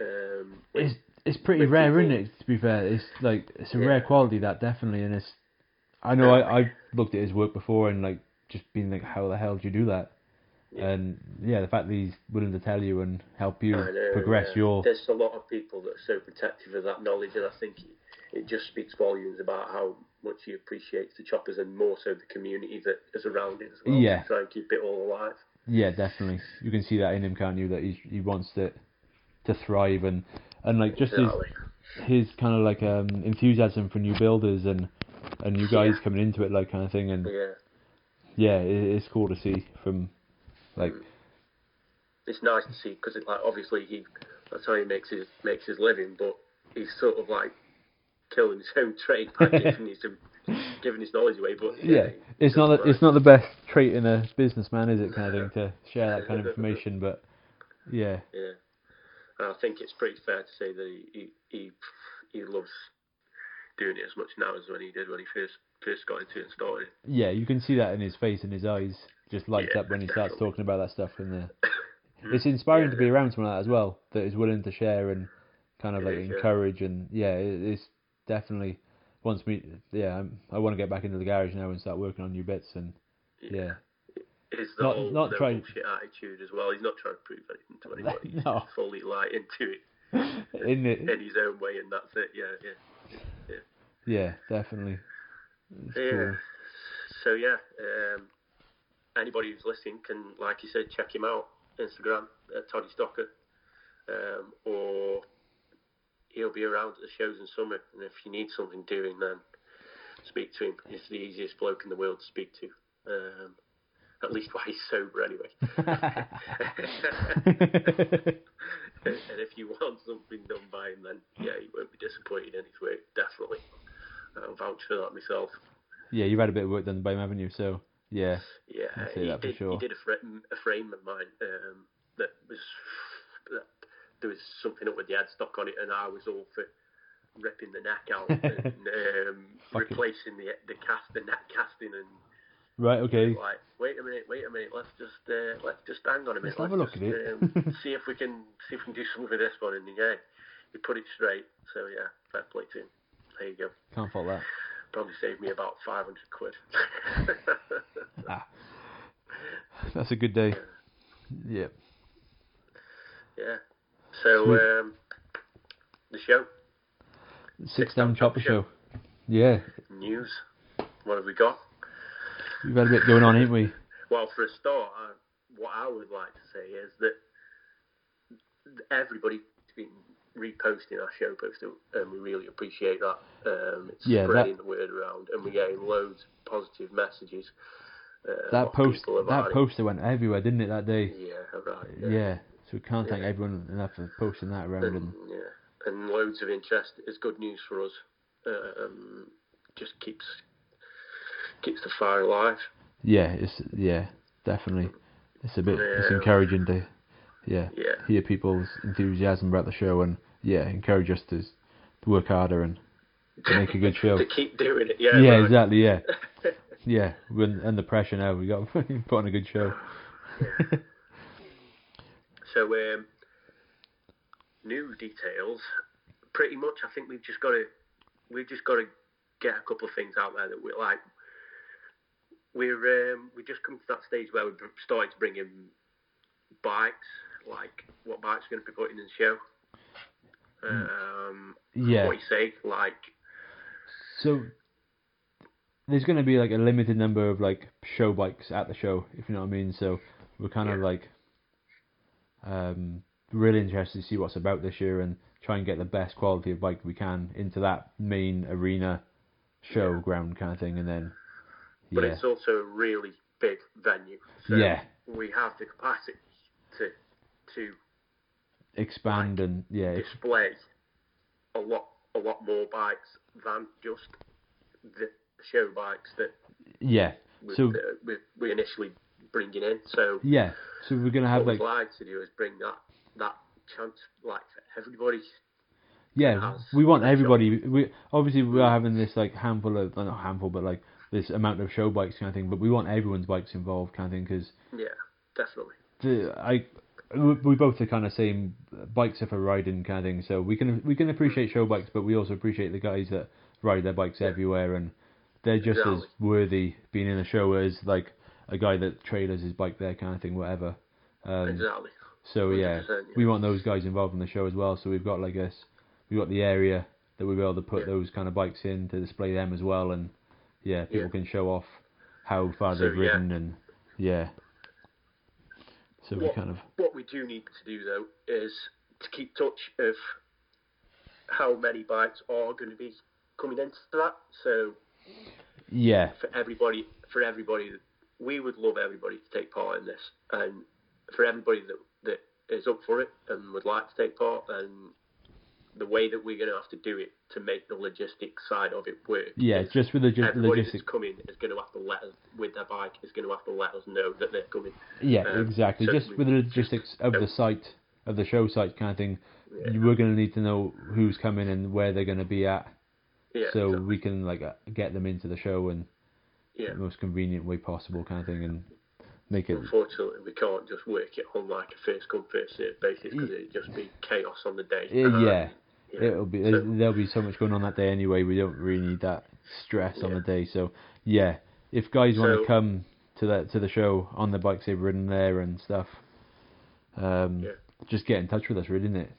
Um, with- it's it's pretty rare, people- isn't it? To be fair, it's like it's a Yeah. rare quality that definitely, and it's. I know I I looked at his work before and like just been like, how the hell do you do that? Yeah. And yeah, the fact that he's willing to tell you and help you know, progress yeah. your There's a lot of people that are so protective of that knowledge, and I think it, it just speaks volumes about how much he appreciates the choppers and more so the community that is around it as well. Yeah. To try and keep it all alive. Yeah, definitely. You can see that in him, can't you? That he he wants to to thrive and and like just his his kind of like um enthusiasm for new builders and and you guys Yeah. coming into it like kind of thing and Yeah. yeah, it, it's cool to see from like It's nice to see because like obviously he that's how he makes his makes his living, but he's sort of like killing his own trade by giving his giving his knowledge away. But yeah, he it's not the, it's not the best trait in a businessman, is it? Kind of thing to share that kind of information, but yeah, Yeah, and I think it's pretty fair to say that he he he, loves doing it as much now as when he did when he first first got into it and started. yeah, you can see that in his face and his eyes just lights Yeah, up when he starts talking about that stuff. And there. Mm-hmm. it's inspiring to be around someone like that as well that is willing to share and kind of like is, yeah. encourage and yeah, it, it's definitely wants me. Yeah, I'm, I want to get back into the garage now and start working on new bits and yeah. It's the Not- whole not no trying- bullshit attitude as well. He's not trying to prove anything to anybody. He's No. just fully light into it in it, in his own way, and that's it. Yeah, yeah. yeah, definitely. It's Yeah. cool. So yeah, um, anybody who's listening can, like you said, check him out Instagram at Toddy Stocker, um, or he'll be around at the shows in summer. And if you need something doing, then speak to him. He's the easiest bloke in the world to speak to. Um, at least while he's sober, anyway. and if you want something done by him, then yeah, you won't be disappointed in his work. Definitely, I'll vouch for that myself. yeah, you've had a bit of work done by him, haven't you? So yeah, Yeah, he that for did. sure. He did a frame, a frame of mine um, that was there was something up with the headstock on it, and I was all for ripping the neck out and um, replacing the the cast, the neck casting, and right, okay. like, wait a minute, wait a minute, let's just uh, let's just hang on a minute, Let's have a look just, at it. um, see if we can see if we can do something with this one, and yeah, he put it straight. So yeah, fair play to him. there you go. Can't fault that. Probably saved me about 500 quid. Ah, that's a good day. Yeah. yeah. So, um, the show, Six Town chopper show. Yeah, news. What have we got? we've had a bit going on, ain't we? Well, for a start, I, what I would like to say is that everybody's been reposting our show post, and we really appreciate that. Um, it's Yeah, that- spreading the word around, and we're getting loads of positive messages. Uh, That post, that poster went everywhere, didn't it, that day? Yeah, right. Yeah. So we can't thank Yeah. everyone enough for posting that around. and, And yeah, and loads of interest is good news for us. Um, just keeps keeps the fire alive. yeah, it's yeah, definitely. It's a bit, it's encouraging to, yeah, Yeah, hear people's enthusiasm about the show and yeah, encourage us to to work harder and to make a good show. to keep doing it. Yeah, yeah, exactly. Yeah, yeah. We're under pressure now. We got put on a good show. So, um, new details. Pretty much, I think we've just got to we've just got to get a couple of things out there that we like. We're um, we just come to that stage where we're starting to bring in bikes, like what bikes we're going to be putting in the show. Um, Yeah. What you say, like So there's going to be like a limited number of like show bikes at the show, if you know what I mean. So we're kind of like um, really interested to see what's about this year and try and get the best quality of bike we can into that main arena show Yeah. ground kind of thing, and then but it's also a really big venue. So Yeah. we have the capacity to to expand and yeah, display a lot a lot more bikes than just the show bikes that yeah. So we initially bringing in. So yeah, so we're gonna have like like to do is bring that that chance like for everybody. Yeah, we want everybody. We obviously we are having this like handful of not handful, but like this amount of show bikes kind of thing. But we want everyone's bikes involved kind of thing because Yeah, definitely. the I we both are kind of same bikes are for riding kind of thing. So we can we can appreciate show bikes, but we also appreciate the guys that ride their bikes Yeah. everywhere and they're just as worthy being in a show as like a guy that trailers his bike there kind of thing, whatever. Um, exactly. so yeah, yeah. we want those guys involved in the show as well. So we've got like this, we've got the area that we'll be able to put Yeah. those kind of bikes in to display them as well, and yeah, people Yeah. can show off how far So, they've ridden and yeah. So we kind of What we do need to do though is to keep touch of how many bikes are going to be coming into that. So yeah for everybody, for everybody, we would love everybody to take part in this, and for everybody that that is up for it and would like to take part, and the way that we're going to have to do it to make the logistics side of it work. yeah just with the logistics. coming is going to have to let us with their bike is going to have to let us know that they're coming. Yeah, um, exactly. so Just with the logistics of the site of the show site kind of thing, Yeah. we're going to need to know who's coming and where they're going to be at, Yeah, so exactly. we can like uh, get them into the show in yeah. most convenient way possible kind of thing and make it Unfortunately, we can't just work it on like a first come first served basis because it'd just be chaos on the day. Uh, Um, yeah, yeah. it'll be So- there'll be so much going on that day anyway. We don't really need that stress on the day. So yeah, if guys want to come to that to the show on the bikes they've ridden there and stuff, um, Yeah. just get in touch with us, really, isn't it?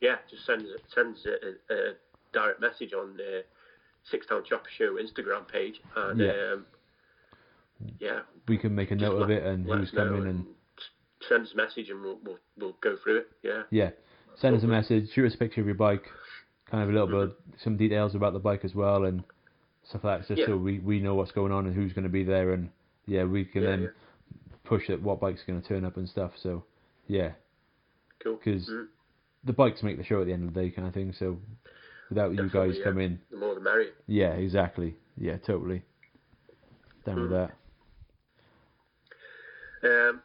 yeah, just send us send a, a, a direct message on the Six Town Chopper Show Instagram page, and Yeah. um, yeah, We can make a note of it and let who's coming and s- send us a message and we'll we'll, we'll go through it. Yeah, yeah, send us a message, shoot us a picture of your bike, kind of a little bit some details about the bike as well and stuff like that, just Yeah. so we we know what's going on and who's going to be there and yeah, we can Yeah, then yeah. push at what bike's going to turn up and stuff. So yeah. cool. 'Cause- Mm, the bikes make the show at the end of the day, kind of thing. So without you guys yeah. coming, the more the merrier. yeah, exactly, yeah, totally. Down with Mm. that. Um,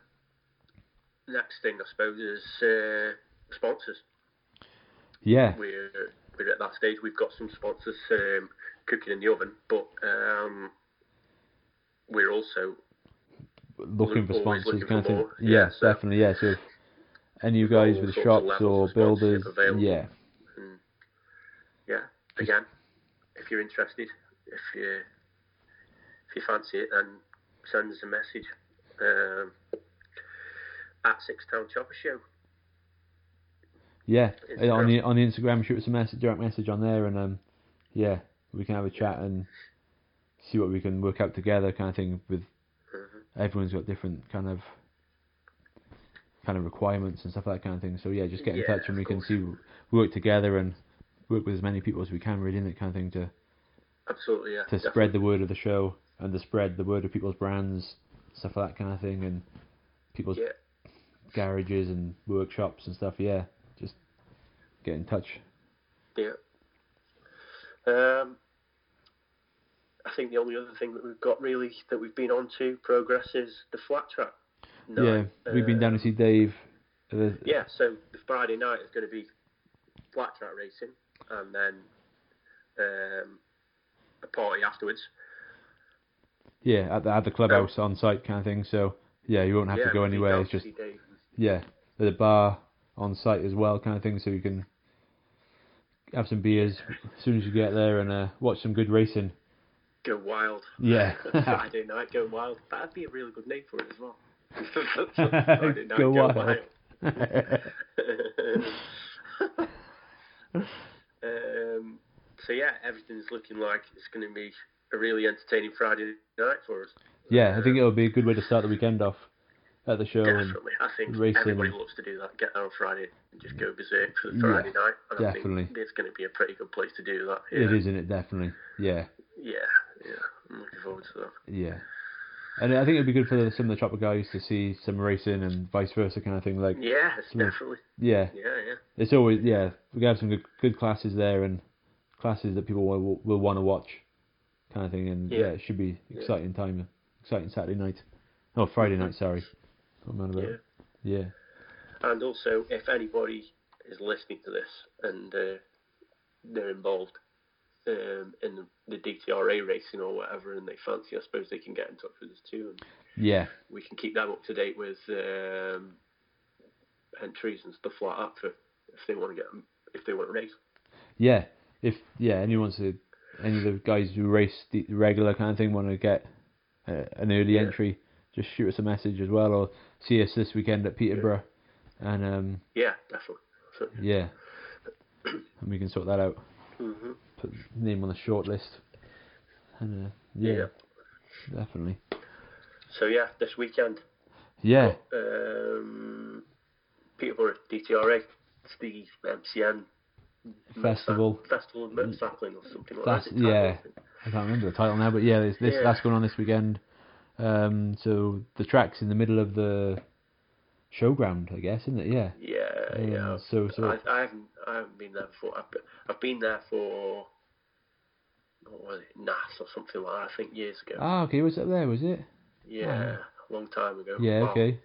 next thing I suppose is uh, sponsors. Yeah, we're we're at that stage. We've got some sponsors um, cooking in the oven, but um, we're also looking for sponsors, looking kind of thing. Yeah, Yeah, so- definitely. Yeah, so any of you guys with shops or builders, yeah again if you're interested, if you if you fancy it, then send us a message um, at Six Town Chopper Show. Yeah, Instagram. on the on the Instagram, shoot us a message, direct message on there, and um, yeah, we can have a chat and see what we can work out together, kind of thing. With Mhm. everyone's got different kind of kind of requirements and stuff like that kind of thing. So yeah, just get in Yeah, touch and we of can course. see work together and work with as many people as we can, really, in that kind of thing to Absolutely, yeah. to spread the word of the show and to spread the word of people's brands, stuff like that kind of thing, and people's Yeah. garages and workshops and stuff. Yeah, just get in touch. Yeah. Um, I think the only other thing that we've got really that we've been on to progress is the flat track. yeah, we've been down to see Dave. Uh, Yeah, so the Friday night is going to be flat track racing, and then um, a party afterwards. yeah, at the at the clubhouse on site kind of thing. So yeah, you won't have yeah, to go anywhere. It's just yeah, there's a bar on site as well, kind of thing. So you can have some beers as soon as you get there and uh, watch some good racing. Go wild. Yeah. Friday night, go wild. That'd be a really good name for it as well. Night, Go go, wild. wild. um, so yeah, everything's looking like it's going to be a really entertaining Friday night for us. yeah, I think it'll be a good way to start the weekend off at the show. And Definitely, I think racing everybody loves to do that. Get there on Friday and just go berserk for the Yeah, Friday night. And definitely. I think it's going to be a pretty good place to do that. it Yeah, is, isn't it? Definitely. Yeah, yeah, yeah. I'm looking forward to that. yeah. And I think it'd be good for the, some of the chopper guys to see some racing and vice versa kind of thing. Like, Yeah, definitely. yeah, Yeah, yeah. it's always yeah. We have some good good classes there and classes that people will will want to watch, kind of thing. And yeah, Yeah. it should be Yeah. exciting time, exciting Saturday night. Oh, Friday night. Sorry. What am about? Yeah. Yeah. And also, if anybody is listening to this and uh, they're involved um, in the, DTRA racing or whatever, and they fancy, I suppose they can get in touch with us too, and Yeah. we can keep them up to date with um, entries and stuff like that for if they want to get if they want to race. Yeah, if yeah, anyone wants to, any of the guys who race the regular kind of thing want to get uh, an early Yeah. entry, just shoot us a message as well, or see us this weekend at Peterborough, and um, Yeah, definitely. So, yeah, and we can sort that out. hmm Put name on the short list, and uh, yeah, Yeah. definitely, so yeah, this weekend, yeah, um, Peterborough DTRA, it's the MCN Festival. Festival of Motorcycling or something like That's- that. yeah. I. I can't remember the title now, but yeah, this, this Yeah. that's going on this weekend. Um, so the track's in the middle of the showground, I guess, isn't it? Yeah. Yeah, Um, yeah. so- so- I, I haven't, I haven't been there before. I've been, I've been there for, what was it, NAS or something like that. I think years ago. Ah, okay, was it there? Was it? yeah, a long time ago. Yeah, Well, okay.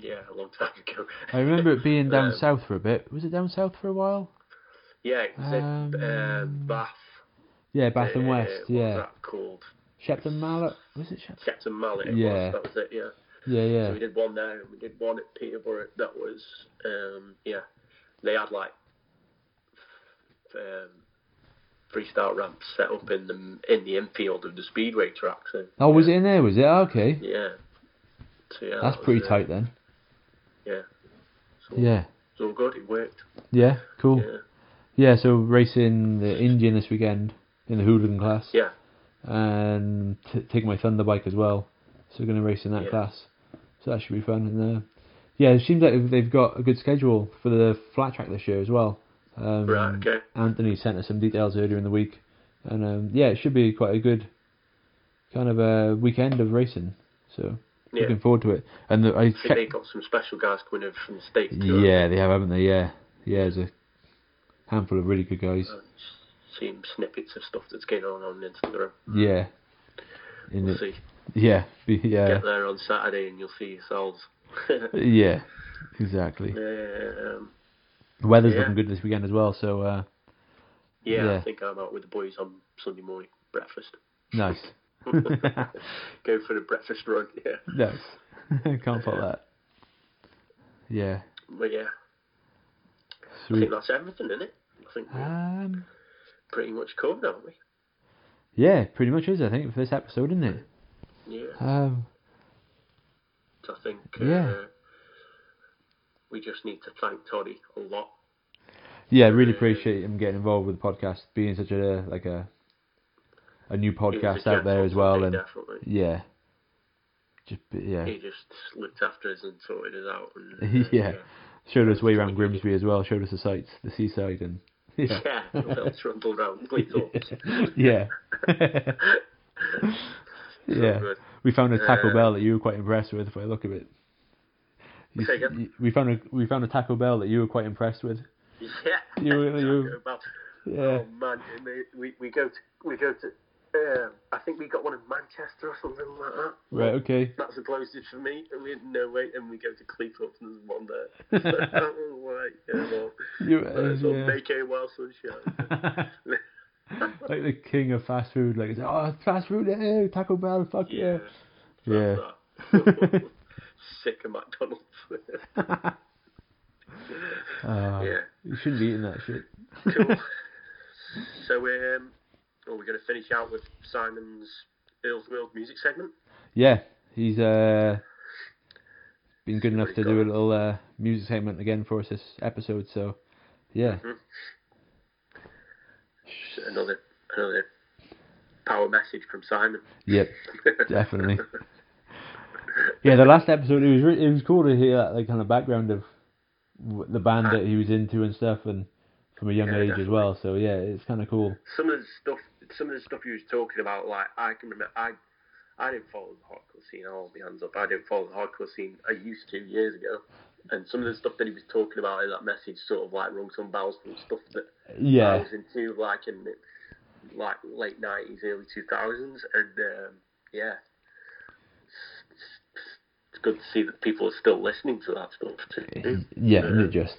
Yeah, a long time ago. I remember it being down Um, south for a bit. Was it down south for a while? Yeah, it was in uh, Um, Bath. Yeah, Bath and uh, West. What was Yeah, that called? Shepton Mallet. Was it Shepton? Shepton Mallet. Yeah. Was, that was it. Yeah. Yeah, So yeah. we did one there, and we did one at Peterborough. That was, um, yeah, they had like um, freestyle ramps set up in the in the infield of the speedway track. So Oh, was it in there? Was it? Oh, okay. yeah, so yeah, That's that pretty uh, tight then. Yeah, so Yeah. all good. It worked. Yeah, cool. Yeah, Yeah, so racing the Indian this weekend in the hooligan class. yeah, And t- taking my Thunder bike as well. So we're going to race in that Yeah. class. So that should be fun. And uh, yeah, it seems like they've got a good schedule for the flat track this year as well. Um, Right, okay. Anthony sent us some details earlier in the week, and um, yeah, it should be quite a good kind of a weekend of racing. So yeah. looking forward to it. And the, I I think they got some special guys coming over from the states. too. yeah, they have, haven't they? Yeah, yeah, there's a handful of really good guys. I've seen snippets of stuff that's going on on Instagram. Yeah, in We'll it, see. Yeah, yeah, Get there on Saturday and you'll see yourselves. yeah, exactly. um, The weather's Yeah. looking good this weekend as well, so uh, yeah, Yeah. I think I'm out with the boys on Sunday morning breakfast. nice, Go for the breakfast run, yeah. nice. Can't fault that. Yeah, But yeah, I think that's everything, isn't it? I think we're Um, pretty much covered, haven't we? Yeah, pretty much is. I think for this episode, isn't it? Yeah. Um, I think Yeah. uh, we just need to thank Toddy a lot. yeah, I really appreciate him getting involved with the podcast, being such a like a a new He was a podcast out there as well, and definitely. yeah, just yeah, He just looked after us and sorted us out. And, uh, yeah. Showed us way around Grimsby as well. Showed us the sights, the seaside, and yeah, Yeah, trundled around yeah, yeah. good. We found a Taco Uh, Bell that you were quite impressed with, by the look of it. You- you- we found a we found a Taco Bell that you were quite impressed with. Yeah. You- you- Taco Bell. Yeah, Oh man, we we go to we go to. Uh, I think we got one in Manchester or something like that. right, okay. That's the closest for me, and we had no way, and we go to Cleethorpes and there's one there. oh, right, yeah, well, You, uh, yeah. make hay while sunshine. like the king of fast food. Like, oh, fast food, eh, Taco Bell, fuck yeah. yeah, Yeah. Sick of McDonald's. Uh, yeah, You shouldn't be eating that shit. cool. so, um, are we going to finish out with Simon's Erl's World music segment? Yeah, he's uh been good enough to do a little uh, music segment again for us this episode. So, yeah, Just Another another power message from Simon. yep, definitely. Yeah, the last episode it was re- it was cool to hear that like kind of background of the band that he was into and stuff, and from a young Yeah, age as well. So yeah, it's kind of cool. some of the stuff some of the stuff he was talking about like I can remember I I didn't follow the hardcore scene, I'll hold my hands up. I didn't follow the hardcore scene I used to years ago. And some of the stuff that he was talking about in that message sort of like rung some bells from stuff that I Yeah, was into like in the like late nineties, early two thousands and um, yeah. It's good to see that people are still listening to that stuff too. yeah, isn't just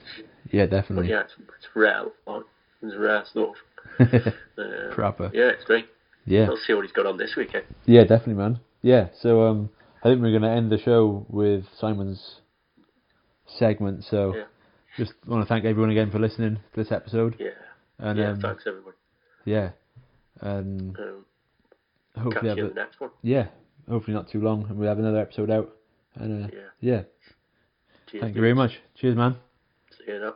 yeah, definitely. yeah, it's, it's rare. like, It's rare stuff. Uh, Proper. Yeah, it's great. Yeah. Let's see what he's got on this weekend. Yeah, definitely, man. Yeah, so um, I think we're going to end the show with Simon's segment. So Yeah. just want to thank everyone again for listening to this episode. Yeah. And yeah, um, thanks everyone. yeah, and Um, catch hopefully have you a, in the next one. yeah, hopefully not too long, and we'll have another episode out. And uh, Yeah. yeah, Cheers. thank you very much. Cheers, man. See you now.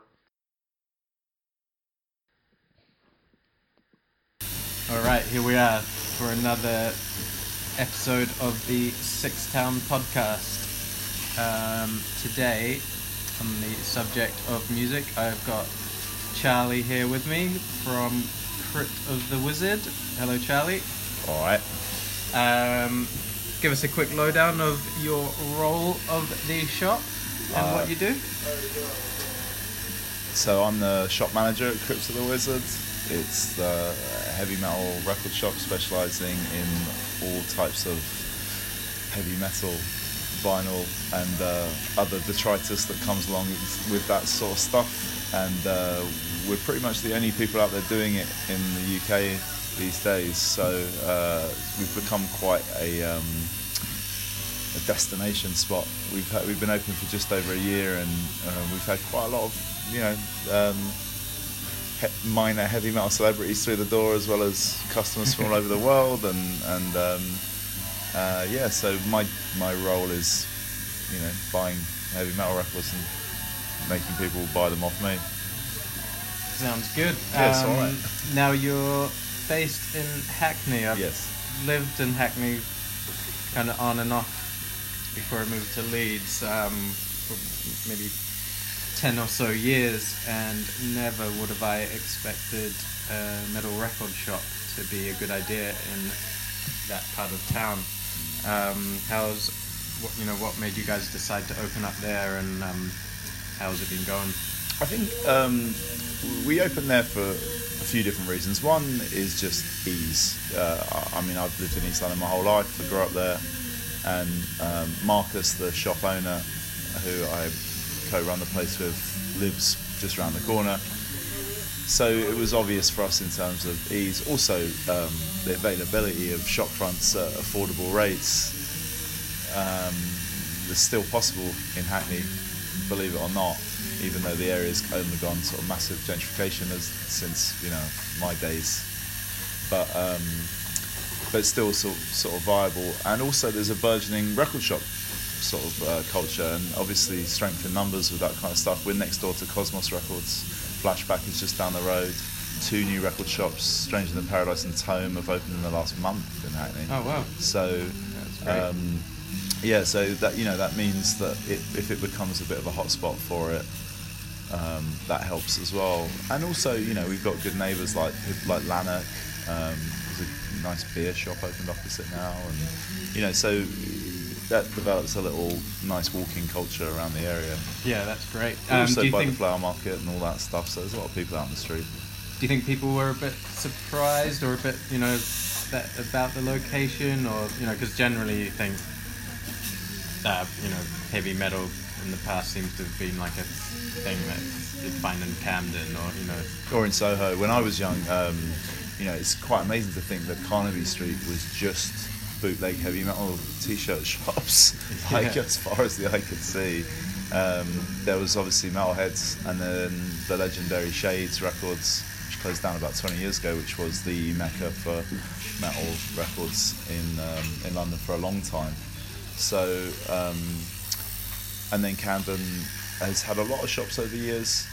All right, here we are for another episode of the Six Town podcast. Um, today, on the subject of music, I've got Charlie here with me from Crypt of the Wizard. Hello, Charlie. All right. Um, give us a quick lowdown of your role of the shop and Uh, what you do. So I'm the shop manager at Crypt of the Wizard. It's the heavy metal record shop specialising in all types of heavy metal, vinyl, and uh, other detritus that comes along with, that sort of stuff. And uh, we're pretty much the only people out there doing it in the UK these days. So uh, we've become quite a um, a destination spot. We've had, we've been open for just over a year, and uh, we've had quite a lot of you know um, he- minor heavy metal celebrities through the door, as well as customers from all over the world, and and um, uh, yeah. So my my role is you know buying heavy metal records and making people buy them off me. Sounds good. Yeah, it's Um, alright. Now you're based in Hackney. I've Yes. lived in Hackney kind of on and off before I moved to Leeds um, for maybe 10 or so years, and never would have I expected a metal record shop to be a good idea in that part of town. Um, how's what you know? What made you guys decide to open up there, and um, how's it been going? I think um, we opened there for a few different reasons. One is just ease. Uh, I mean, I've lived in East London my whole life. I grew up there, and um, Marcus, the shop owner, who I co-run the place with, lives just around the corner. So it was obvious for us in terms of ease. Also, um, the availability of shop fronts at affordable rates um, is still possible in Hackney, believe it or not. Even though the area's undergone sort of massive gentrification as, since you know my days but um, but still sort sort of viable. And also, there's a burgeoning record shop sort of uh, culture, and obviously strength in numbers with that kind of stuff. We're next door to Cosmos Records. Flashback is just down the road. Two new record shops, Stranger Than Paradise and Tome, have opened in the last month in Hackney. Oh wow. So, um, yeah, so that you know that means that it, if it becomes a bit of a hotspot for it, um, that helps as well. And also, you know, we've got good neighbours like like Lanark. Um, there's a nice beer shop opened opposite now, and you know, so that develops a little nice walking culture around the area. yeah, that's great. Um, also do you by think the flower market and all that stuff. So there's a lot of people out in the street. Do you think people were a bit surprised or a bit you know that about the location or you know because generally you think uh, you know heavy metal in the past seems to have been like a thing that you'd find in Camden or you know or in Soho. When I was young, um, you know, it's quite amazing to think that Carnaby Street was just bootleg heavy metal t-shirt shops, like Yeah. as far as the eye could see. Um, there was obviously Metalheads, and then the legendary Shades Records, which closed down about 20 years ago, which was the mecca for metal records in um, in London for a long time. So, um, and then Camden has had a lot of shops over the years,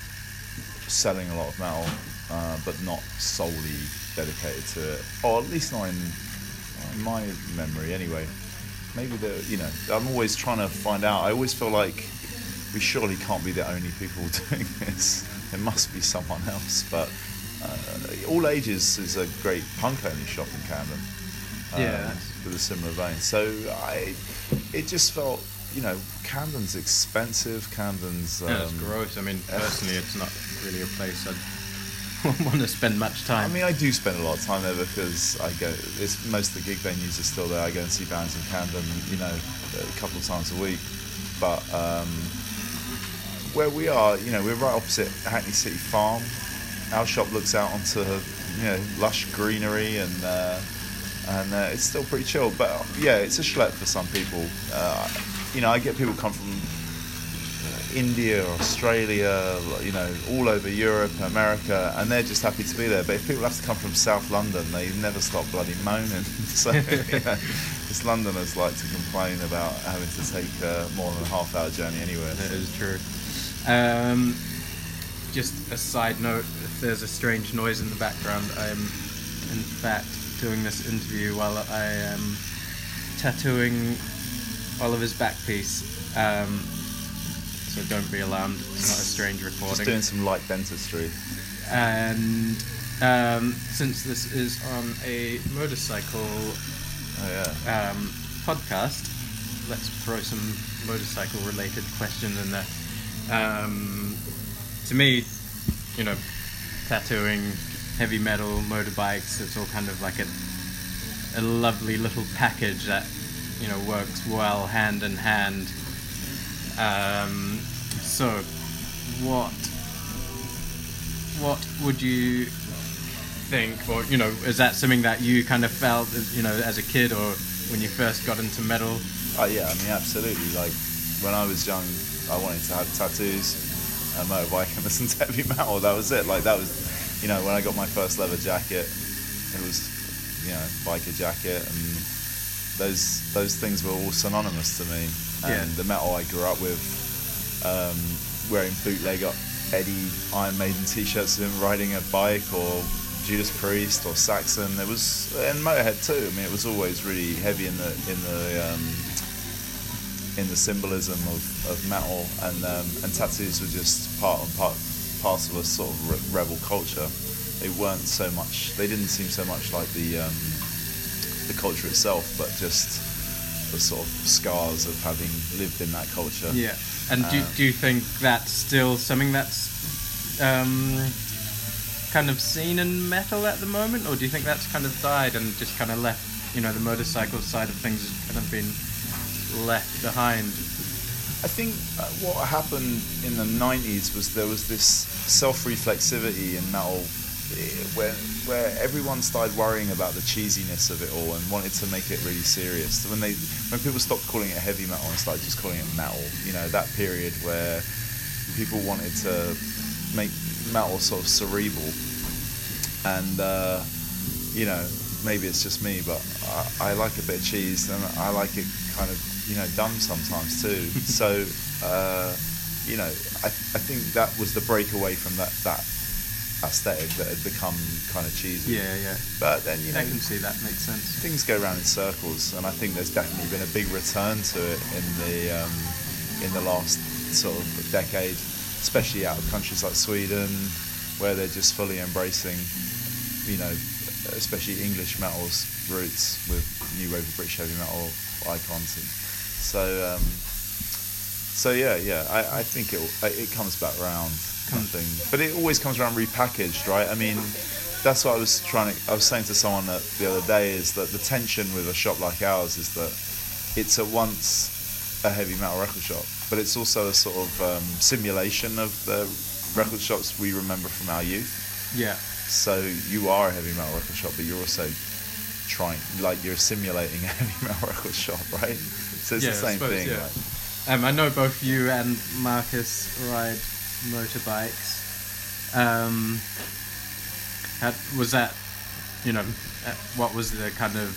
selling a lot of metal, uh, but not solely dedicated to it, or at least not in, in my memory anyway. Maybe the you know I'm always trying to find out. I always feel like we surely can't be the only people doing this. There must be someone else. But uh, All Ages is a great punk only shop in Camden. um, Yeah, with a similar vein. So I, it just felt you know Camden's expensive. Camden's um, yeah, it's gross. I mean personally it's not really a place I'd want to spend much time. I mean, I do spend a lot of time there because I go. It's, most of the gig venues are still there. I go and see bands in Camden, you know, a couple of times a week. But um, where we are, you know, we're right opposite Hackney City Farm. Our shop looks out onto, you know, lush greenery, and uh, and uh, it's still pretty chill. But uh, yeah, it's a schlep for some people. Uh, you know, I get people come from India, Australia, you know, all over Europe, America, and they're just happy to be there. But if people have to come from South London, they never stop bloody moaning. so, you know, Londoners like to complain about having to take uh, more than a half hour journey anywhere. That so- is true. Um, just a side note: if there's a strange noise in the background, I'm in fact doing this interview while I am tattooing Oliver's back piece. Um, so don't be alarmed; it's not a strange recording. Just doing some light dentistry. and um, since this is on a motorcycle Oh yeah. um, podcast, let's throw some motorcycle related questions in there. To me, you know, tattooing, heavy metal, motorbikes, it's all kind of like a, a lovely little package that, you know, works well hand in hand. Um, so, what what would you think, or you know, is that something that you kind of felt, you know, as a kid or when you first got into metal? Oh yeah, I mean absolutely. Like when I was young, I wanted to have tattoos, a motorbike, and listen to heavy metal. That was it. Like that was, you know, when I got my first leather jacket, it was, you know, biker jacket, and those those things were all synonymous to me. And Yeah. the metal I grew up with, um, wearing bootleg Eddie Iron Maiden t-shirts of him riding a bike or Judas Priest or Saxon. It was and Motorhead too. I mean, it was always really heavy in the in the um, in the symbolism of, of metal, and um, and tattoos were just part and part parcel of a sort of rebel culture. They weren't so much. They didn't seem so much like the um, the culture itself, but just the sort of scars of having lived in that culture. Yeah. And do, Uh, do you think that's still something that's um, kind of seen in metal at the moment, or do you think that's kind of died and just kind of left, you know, the motorcycle side of things has kind of been left behind? I think uh, what happened in the 90s was there was this self-reflexivity in metal eh, where, where everyone started worrying about the cheesiness of it all and wanted to make it really serious. When they when people stopped calling it heavy metal and started just calling it metal, you know, that period where people wanted to make metal sort of cerebral and uh, you know, maybe it's just me, but I, I like a bit of cheese and I like it kind of, you know, dumb sometimes too. so, uh, you know, I, I think that was the breakaway from that, that aesthetic that had become kind of cheesy. Yeah, yeah. But then, you know, I can see that makes sense. things go around in circles, and I think there's definitely been a big return to it in the um, in the last sort of decade, especially out of countries like Sweden, where they're just fully embracing, you know, especially English metal's roots with new wave of British heavy metal icons, and so um, so yeah, yeah, I, I think it it comes back round, kind of thing, but it always comes around repackaged, right? I mean that's what I was trying to. I was saying to someone that the other day is that the tension with a shop like ours is that it's at once a heavy metal record shop, but it's also a sort of um, simulation of the record shops we remember from our youth. Yeah. So you are a heavy metal record shop, but you're also trying, like you're simulating a heavy metal record shop, right? So it's Yeah, the I same suppose, thing. yeah. Like, Um, I know both you and Marcus ride motorbikes. Um, had, was that, you know, uh, what was the kind of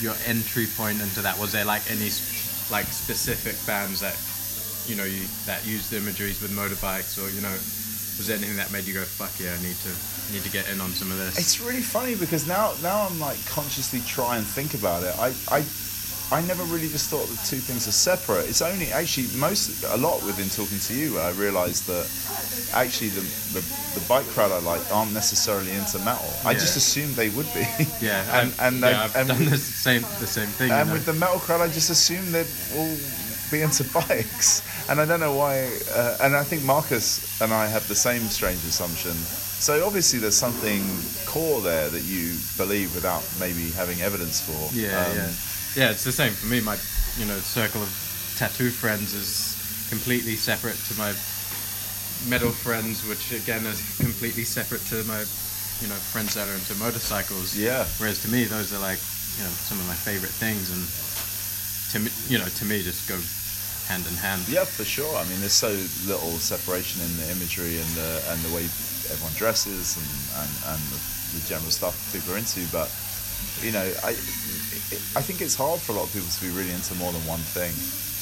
your entry point into that? Was there like any like specific bands that, you know, you, that used imageries with motorbikes, or you know, was there anything that made you go, "Fuck yeah, I need to need to get in on some of this"? It's really funny because now now I'm like consciously try and think about it. I I I never really just thought the two things are separate. It's only actually most a lot within talking to you where I realised that actually the, the the bike crowd I like aren't necessarily into metal. I just assumed they would be. yeah, and I've, and yeah, I've and done with- the same the same thing. you and know. with the metal crowd, I just assumed they'd all be into bikes, and I don't know why. Uh, and I think Marcus and I have the same strange assumption. So obviously, there's something core there that you believe without maybe having evidence for. Yeah, Um, yeah, yeah. It's the same for me. My, you know, circle of tattoo friends is completely separate to my metal friends, which again is completely separate to my, you know, friends that are into motorcycles. Yeah. Whereas to me, those are like, you know, some of my favorite things, and to me, you know, to me, just go hand in hand. Yeah, for sure. I mean, there's so little separation in the imagery and the and the way everyone dresses and and, and the, the general stuff people are into. But you know, I I think it's hard for a lot of people to be really into more than one thing.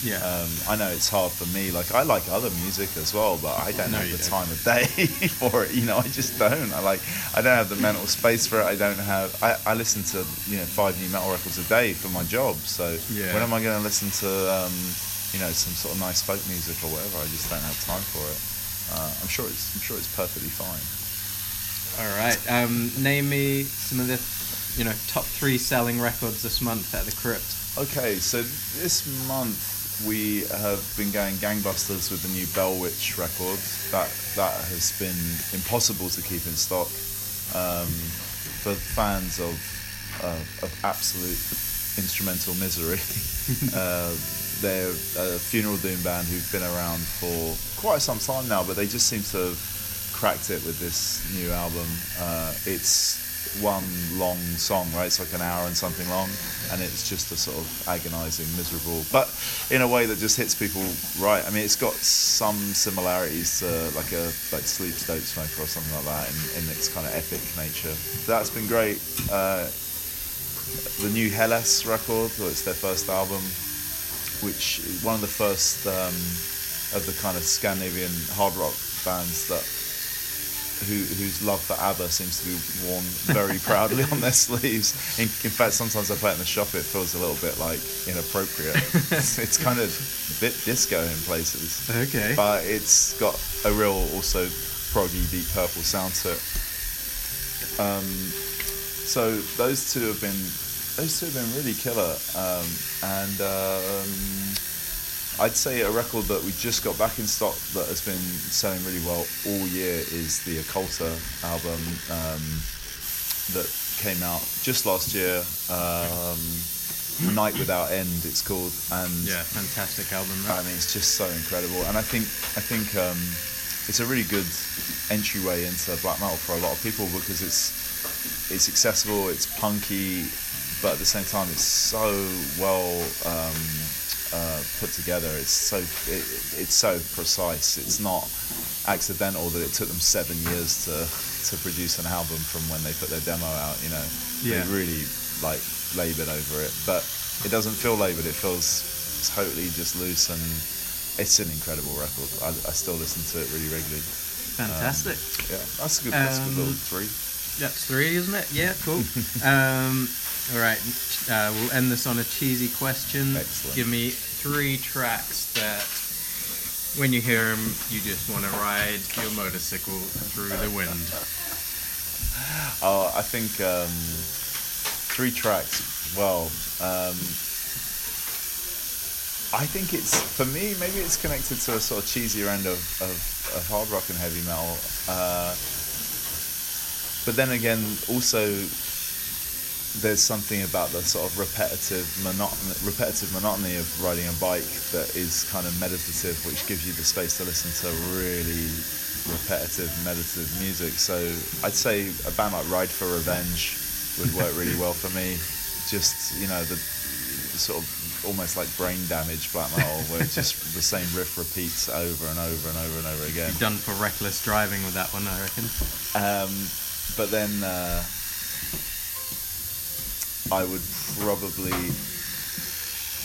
Yeah. Um, I know it's hard for me. Like I like other music as well, but I don't No, have the don't. time of day for it. You know, I just don't. I like. I don't have the mental space for it. I don't have. I, I listen to you know five new metal records a day for my job. So Yeah. when am I going to listen to um, you know some sort of nice folk music or whatever? I just don't have time for it. Uh, I'm sure it's. I'm sure it's perfectly fine. All right. Um, name me some of the, you know, top three selling records this month at the Crypt. Okay, so this month we have been going gangbusters with the new Bell Witch record. That that has been impossible to keep in stock. Um, for fans of uh, of absolute instrumental misery, uh, they're a funeral doom band who've been around for quite some time now, but they just seem to have cracked it with this new album. Uh, it's one long song, right? It's like an hour and something long, and it's just a sort of agonising, miserable, but in a way that just hits people right. I mean, it's got some similarities to like a like Sleep's Dopesmoker or something like that in, in its kind of epic nature. That's been great. Uh, the new Hellas record, well, it's their first album, which one of the first um, of the kind of Scandinavian hard rock bands that who, whose love for ABBA seems to be worn very proudly on their sleeves. In, in fact, sometimes I play it in the shop, it feels a little bit like inappropriate. it's, it's kind of a bit disco in places, Okay. but it's got a real also proggy deep purple sound to it. Um, so those two have been those two have been really killer, um, and um, I'd say a record that we just got back in stock that has been selling really well all year is the Occulta album um, that came out just last year. Um, Night Without End, it's called, and Yeah, fantastic album. I mean, it's just so incredible, and I think I think um, it's a really good entryway into black metal for a lot of people because it's it's accessible, it's punky, but at the same time, it's so well um, uh, put together. It's so it, it's so precise. It's not accidental that it took them seven years to to produce an album from when they put their demo out. You know, Yeah. they really like laboured over it, but it doesn't feel laboured. It feels totally just loose and. It's an incredible record. I, I still listen to it really regularly. Fantastic. Yeah, that's a good, that's a good Um, little three. That's three, isn't it? Yeah, cool. um, all right, uh, we'll end this on a cheesy question. Excellent. Give me three tracks that, when you hear them, you just want to ride your motorcycle through the wind. Oh, I think um, three tracks. Well, um, I think it's for me. Maybe it's connected to a sort of cheesier end of, of, of hard rock and heavy metal. Uh, but then again, also there's something about the sort of repetitive monotony, repetitive monotony of riding a bike that is kind of meditative, which gives you the space to listen to really repetitive, meditative music. So I'd say a band like Ride for Revenge would work really well for me. Just you know the, the sort of almost like brain damage black metal, where it's just the same riff repeats over and over and over and over again. You're done for reckless driving with that one, I reckon. Um, but then uh, I would probably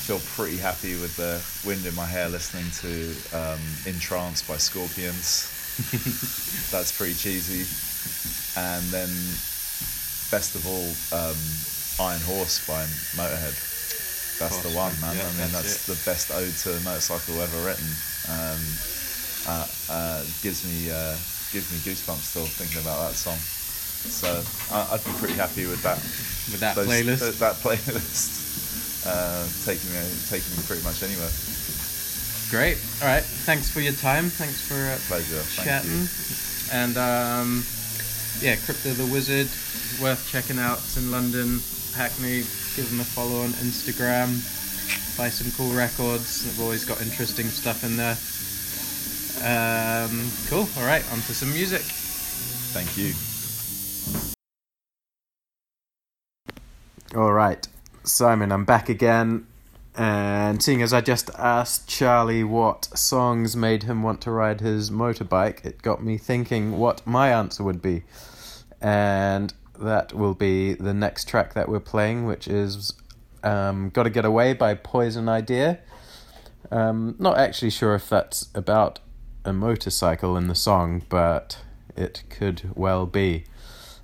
feel pretty happy with the wind in my hair listening to um, "In Trance" by Scorpions. That's pretty cheesy. And then, best of all, um, "Iron Horse" by Motorhead. That's the one, man. yeah, I mean, that's that's, the best ode to a motorcycle ever written. Um, uh, uh, gives me uh, gives me goosebumps still thinking about that song. So I, I'd be pretty happy with that. With that those- playlist. th- that playlist uh, taking me taking me pretty much anywhere. Great. All right. Thanks for your time. Thanks for uh, Pleasure. Chatting. And um, yeah, Crypt of the Wizard, worth checking out. It's in London, Hackney. Give them a follow on Instagram. Buy some cool records. They've always got interesting stuff in there. Um, cool. All right, on to some music. Thank you. All right, Simon, I'm back again. And seeing as I just asked Charlie what songs made him want to ride his motorbike, it got me thinking what my answer would be. And that will be the next track that we're playing, which is um, Gotta Get Away by Poison Idea. Um, not actually sure if that's about a motorcycle in the song, but it could well be.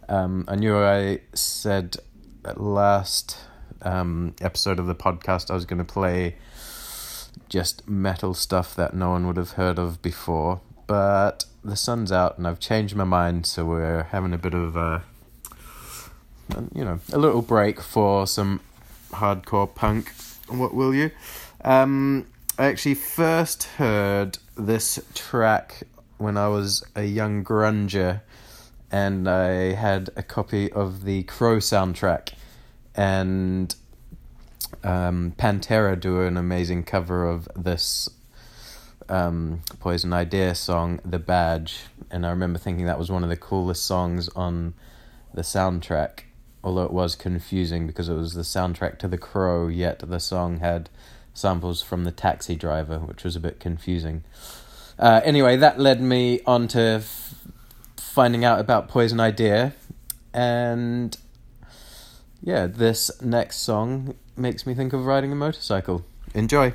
Um, I knew I said at last um, episode of the podcast I was going to play just metal stuff that no one would have heard of before, but the sun's out and I've changed my mind, so we're having a bit of a, you know, a little break for some hardcore punk. What will you? Um, I actually first heard this track when I was a young grunger and I had a copy of the Crow soundtrack, and um, Pantera do an amazing cover of this um, Poison Idea song, "The Badge," and I remember thinking that was one of the coolest songs on the soundtrack. Although it was confusing because it was the soundtrack to The Crow, yet the song had samples from The Taxi Driver, which was a bit confusing. Uh, anyway, that led me on to f- finding out about Poison Idea, and yeah, this next song makes me think of riding a motorcycle. Enjoy.